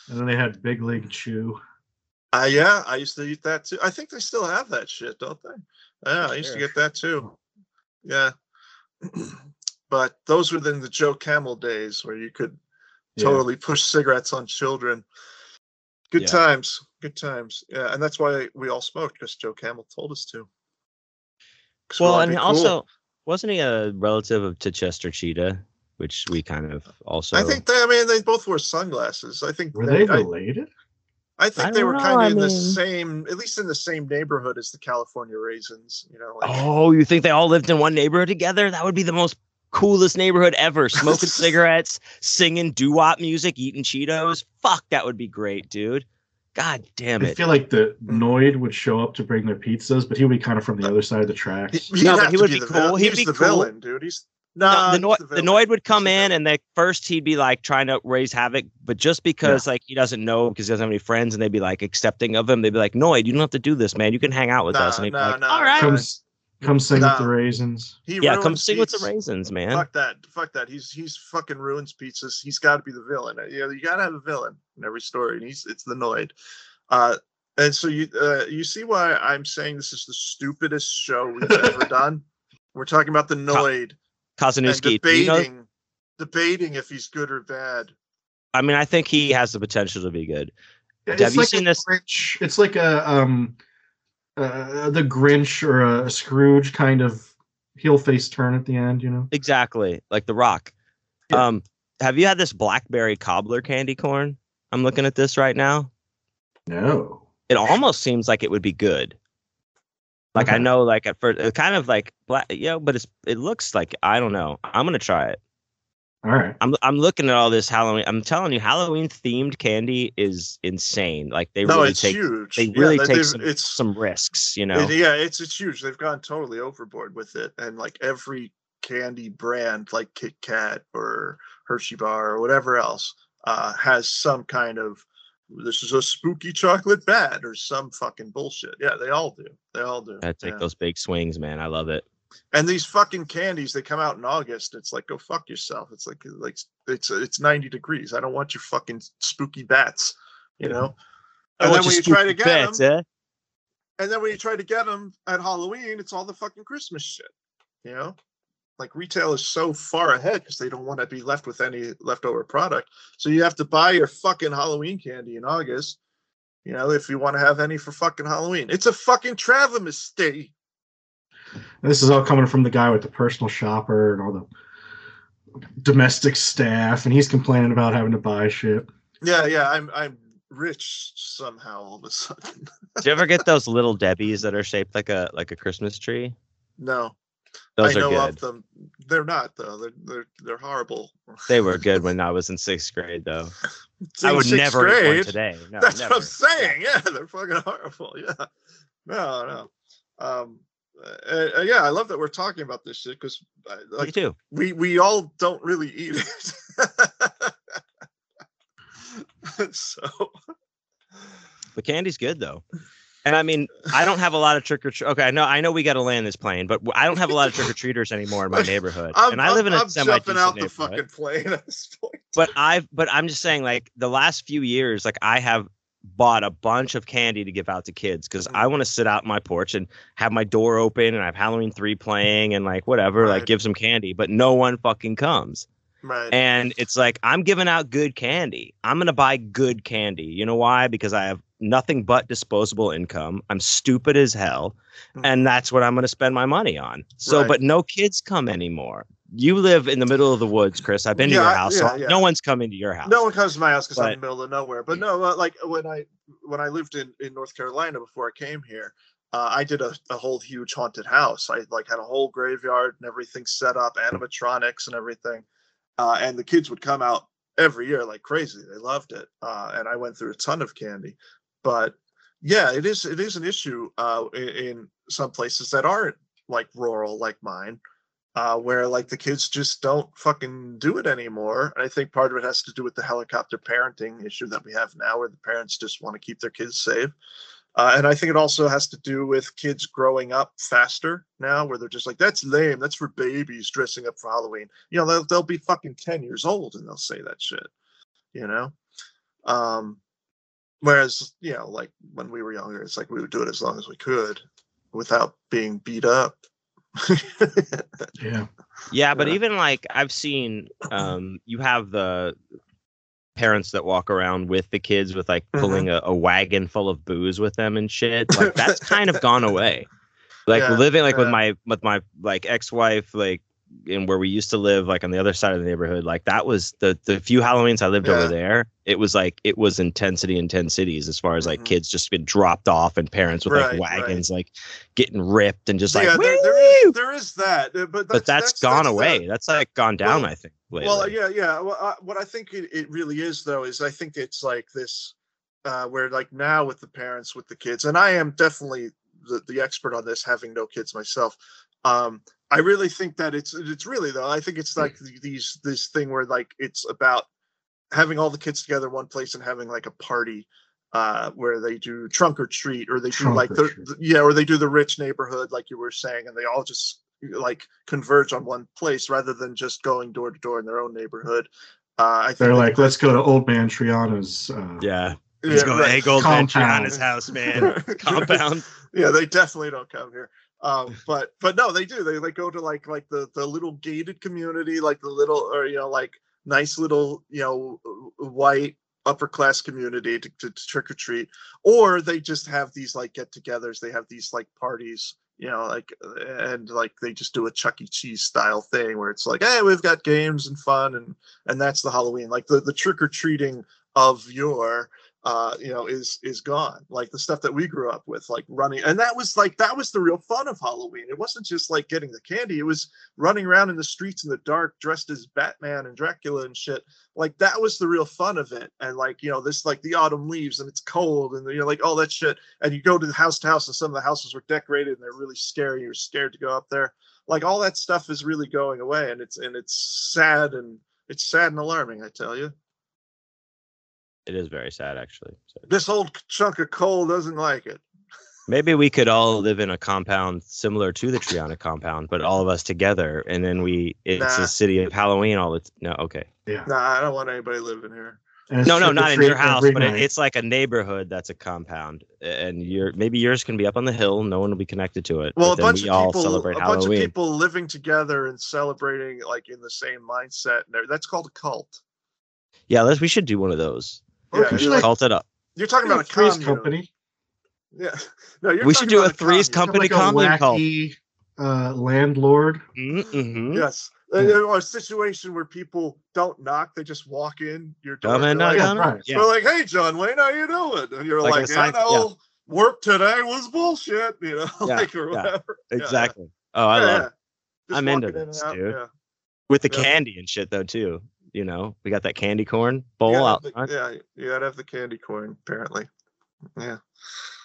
And then they had Big League Chew. Uh, yeah, I used to eat that too. I think they still have that shit, don't they? Yeah, I used to get that too. Yeah. [CLEARS THROAT] but those were then the Joe Camel days where you could Yeah. totally push cigarettes on children. Good Yeah. times. Good times. Yeah, and that's why we all smoked because Joe Camel told us to. 'Cause Well, and be cool. also wasn't he a relative of to Chester Cheetah, which we kind of also. I think they. I mean, they both wore sunglasses. I think Were they I, related? I think I they were know, kind of I in the same, at least in the same neighborhood as the California Raisins. You know, like Oh, you think they all lived in one neighborhood together? That would be the most coolest neighborhood ever. [LAUGHS] Smoking cigarettes, singing doo wop music, eating Cheetos. Fuck, that would be great, dude. God damn it! I feel like the hmm. Noid would show up to bring their pizzas, but he would be kind of from the other side of the tracks. He'd No, but he would be be cool. vil- He'd he's be the cool. villain, dude. He's No, nah, the, he's Noid, the the. Noid would come He's the in, and the first he'd be like trying to raise havoc, but just because like he doesn't know because he doesn't have any friends, and they'd be like accepting of him, they'd be like, Noid, you don't have to do this, man. You can hang out with us, Nah, and he'd be like, nah, all right, Come, s- come sing with the raisins. He yeah, come ruins sing with the raisins, man. Fuck that. Fuck that. He's he's fucking ruins pizzas. He's got to be the villain. Uh, Yeah, you got to have a villain in every story, and he's it's the Noid. Uh, and so you uh, you see why I'm saying this is the stupidest show we've [LAUGHS] ever done. We're talking about the Noid and Kozeniewski, do you know- debating debating if he's good or bad. I mean, I think he has the potential to be good. It's Have you like seen a this- Grinch, it's like a um, uh, the Grinch or a Scrooge kind of heel face turn at the end. You know. Exactly, like The Rock. Yeah. Um, have you had this blackberry cobbler candy corn? I'm looking at this right now. No. It almost seems like it would be good. Like I know, like at first, it kind of like black, you know, but it's it looks like I don't know. I'm gonna try it. All right. I'm I'm looking at all this Halloween. I'm telling you, Halloween themed candy is insane. Like they no, really it's take huge. they really they- take some, it's some risks, you know. It- yeah, it's it's huge. They've gone totally overboard with it, and like every candy brand, like Kit Kat or Hershey Bar or whatever else, uh, has some kind of this is a spooky chocolate bat or some fucking bullshit. Yeah, they all do. They all do. I take yeah. those big swings, man. I love it. And these fucking candies, they come out in August. It's like go fuck yourself. It's like like it's it's ninety degrees. I don't want your fucking spooky bats. You know. I And then when you try to get bets, them, eh? and then when you try to get them at Halloween, it's all the fucking Christmas shit. You know, like retail is so far ahead because they don't want to be left with any leftover product. So you have to buy your fucking Halloween candy in August. You know, if you want to have any for fucking Halloween, it's a fucking travesty. This is all coming from the guy with the personal shopper and all the domestic staff, and he's complaining about having to buy shit. Yeah, yeah, I'm I'm rich somehow all of a sudden. Do you ever get those [LAUGHS] little Debbie's that are shaped like a like a Christmas tree? no, Those I are know good. of them. They're not though. They're they're they're horrible. They were [LAUGHS] good when I was in sixth grade, though. I would sixth never eat one today. No, That's never. what I'm saying. Yeah, they're fucking horrible. [LAUGHS] Yeah. No, no. Um, uh, uh, yeah, I love that we're talking about this shit because Me like too. we we all don't really eat it. [LAUGHS] so The candy's good though. And I mean, I don't have a lot of trick or treat. Okay, I know, I know we got to land this plane, but I don't have a lot of trick or treaters anymore in my neighborhood. I'm, and I live in a I'm semi jumping out the fucking plane at this point. But I've, but I'm just saying, like the last few years, like I have bought a bunch of candy to give out to kids because I Mm. want to sit out on my porch and have my door open and I have Halloween three playing and like whatever, like give some candy, but no one fucking comes. Right. And it's like I'm giving out good candy. I'm gonna buy good candy. You know why? Because I have nothing but disposable income. I'm stupid as hell, Mhm. and that's what I'm gonna spend my money on. So, Right. but no kids come anymore. You live in the middle of the woods, Chris. I've been to your house. yeah, so yeah. No one's coming to your house. No one comes to my house because I'm in the middle of nowhere. But no, uh, like when I when I lived in in North Carolina before I came here, uh, I did a, a whole huge haunted house. I like had a whole graveyard and everything set up, animatronics and everything. Uh, and the kids would come out every year like crazy. They loved it, uh, and I went through a ton of candy. But yeah, it is it is an issue uh, in, in some places that aren't like rural like mine uh, where like the kids just don't fucking do it anymore. And I think part of it has to do with the helicopter parenting issue that we have now, where the parents just want to keep their kids safe. Uh, and I think it also has to do with kids growing up faster now, where they're just like, "That's lame. That's for babies dressing up for Halloween." You know, they'll they'll be fucking ten years old and they'll say that shit. You know, um, whereas you know, like when we were younger, it's like we would do it as long as we could without being beat up. [LAUGHS] Yeah. Yeah, but Yeah. even like I've seen, um, you have the parents that walk around with the kids with like Mhm. pulling a, a wagon full of booze with them and shit. Like that's kind of gone [LAUGHS] away. Like Yeah, living like with my with my like ex-wife, like in where we used to live, like on the other side of the neighborhood. Like that was the the few Halloweens I lived Yeah. over there. It was like it was intensity in ten cities as far as like Mhm. kids just been dropped off and parents with Right, like right. wagons like getting ripped and just like yeah, there, there "Woo!" is there is that, uh, but that's, but that's gone that's away. That's like gone down, Well- I think. Lately. Well, yeah, yeah. Well, uh, what I think it, it really is though is I think it's like this, uh, where like now with the parents with the kids, and I am definitely the, the expert on this, having no kids myself. Um, I really think that it's it's really though. I think it's like these this thing where like it's about having all the kids together one place and having like a party uh where they do trunk or treat or they do Trunk like or the, the- yeah or they do the rich neighborhood like you were saying and they all just like converge on one place rather than just going door to door in their own neighborhood uh i think They're that- like, let's go to Old Man Triana's. Uh, yeah. yeah, Let's go to right. Egg Old Man Triana's house, man. [LAUGHS] Compound. [LAUGHS] yeah they definitely don't come here um but but no they do. They like go to like like the the little gated community like the little or you know like nice little you know white upper class community to, to, to trick or treat. Or they just have these like get-togethers. They have these like parties you know like and like they just do a chuck e. Cheese style thing where it's like hey we've got games and fun and and that's the halloween. Like the the trick-or-treating of your uh, you know, is is gone. Like the stuff that we grew up with, like running, and that was like that was the real fun of Halloween. It wasn't just like getting the candy; it was running around in the streets in the dark, dressed as Batman and Dracula and shit. Like that was the real fun of it. And like you know, this like the autumn leaves and it's cold and you're like all that shit. And you go to the house to house, and some of the houses were decorated and they're really scary. You're scared to go up there. Like all that stuff is really going away, and it's and it's sad and it's sad and alarming. I tell you. It is very sad, actually. So This old chunk of coal doesn't like it. maybe we could all live in a compound similar to the Triana compound, but all of us together, and then we it's Nah. a city of Halloween. All the no, okay, Yeah. Nah, I don't want anybody living here. No, no, not in your house, but it, it's like a neighborhood that's a compound, and your maybe yours can be up on the hill. No one will be connected to it. Well, a bunch we of people, celebrate a bunch of people living together and celebrating like in the same mindset. And that's called a cult. Yeah, let's. We should do one of those. Or Yeah, could you're like Cult it up. You're talking about a three's commune. company? Yeah, no, you're We should talking do about a threes commune. company like a commune cult. wacky uh, landlord. Mm-hmm. Yes, Uh, you know, a situation where people don't knock; they just walk in your door. Come in, They're like, knock right. Yeah. They're like, "Hey, John Wayne, how you doing?" It?" And you're Like a like, sign- "You know, work today was bullshit," you know, [LAUGHS] Yeah, like or yeah. whatever. Yeah, Exactly. Oh, I yeah, love it. Just I'm into walking in this, dude. Yeah. with the Yeah. candy and shit though too. You know, we got that candy corn bowl out the- yeah, you gotta have the candy corn, apparently. Yeah,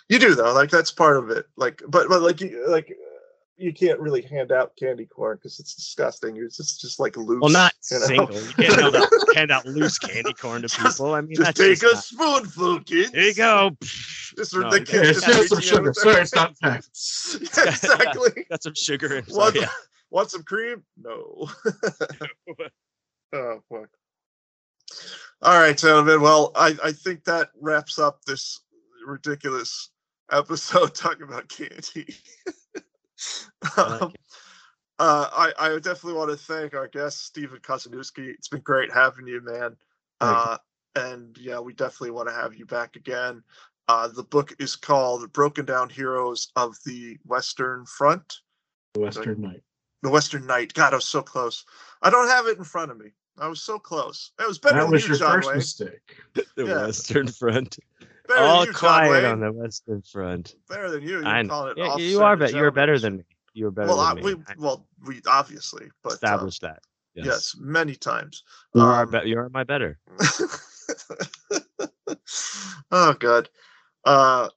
you do though. Like that's part of it. Like, but but like you like uh, you can't really hand out candy corn because it's disgusting. It's just just like loose. Well, not you know? single. You can't hand out, [LAUGHS] hand out loose candy corn to [LAUGHS] Just- people. I mean, Just that's take just a not- spoonful, kids. Here you go. Just No, the you kids Yeah, just just some reaching sugar. out Sorry, there. it's not facts. [LAUGHS] Yeah, exactly. Got some sugar in. So, Want, yeah. want some cream? No. Oh fuck. All right, gentlemen. Well, I, I think that wraps up this ridiculous episode [LAUGHS] talking about candy. I like um, it. uh, I, I definitely want to thank our guest, Stephen Kozeniewski. It's been great having you, man. Thank you. Uh, and yeah, we definitely want to have you back again. Uh, the book is called The Broken Down Heroes of the Western Front. The Western Knight. The Western Knight. God, I was so close. I don't have it in front of me. I was so close. It was better That than was you, your John first Wayne. mistake. [LAUGHS] The yeah. Western Front. Better All than you, John quiet Wayne. on the Western Front. Better than you. You're I calling it yeah, you are and better. You're better than me. You're better Well, I, than we me. I well we obviously, but uh, established that. yes. many times. You are, Um, be- you are my better. [LAUGHS] oh god. Uh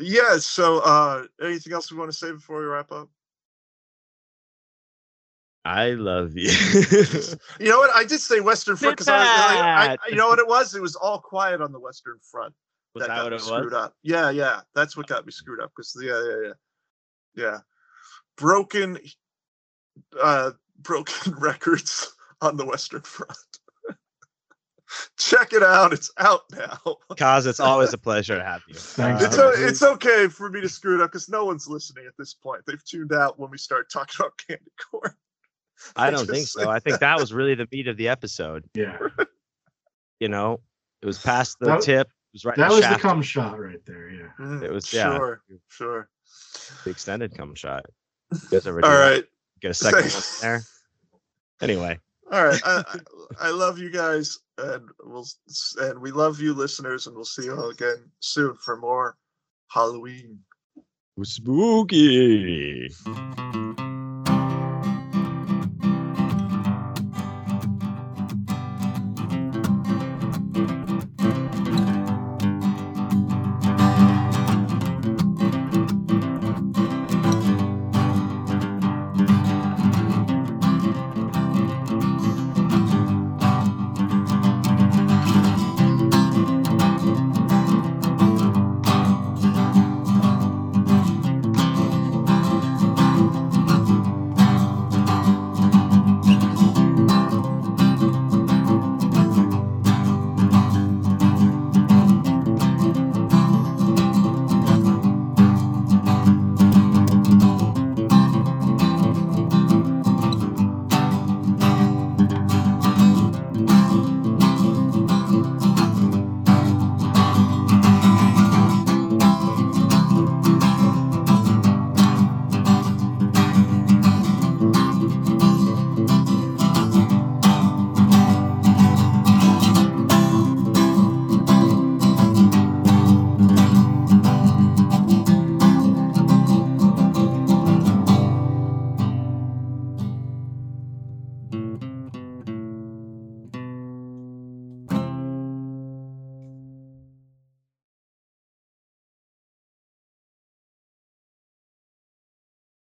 yeah, so uh anything else we want to say before we wrap up? I love you. [LAUGHS] You know what? I did say Western Front because I, I, I, you know what it was? It was all quiet on the Western Front. Was that got what me it screwed was? up. Yeah, yeah. That's what got me screwed up. Because yeah, yeah, yeah. Yeah. Broken uh broken [LAUGHS] records on the Western Front. [LAUGHS] Check it out. It's out now. Cause it's always a pleasure to have you. Thanks, It's, o- it's okay for me to screw it up because no one's listening at this point. They've tuned out when we start talking about candy corn. I I [LAUGHS] don't think so. I think that was really the meat of the episode. [LAUGHS] Yeah. You know, it was past the That- tip. It was right. That in was the cum shot right there. Yeah. Mm, It was- yeah. sure, sure. the extended cum shot. You guys ever All do. Get a second one there. Anyway, [LAUGHS] All right. I, I, I love you guys, and we'll and we love you, listeners, and we'll see you all again soon for more Halloween. spooky.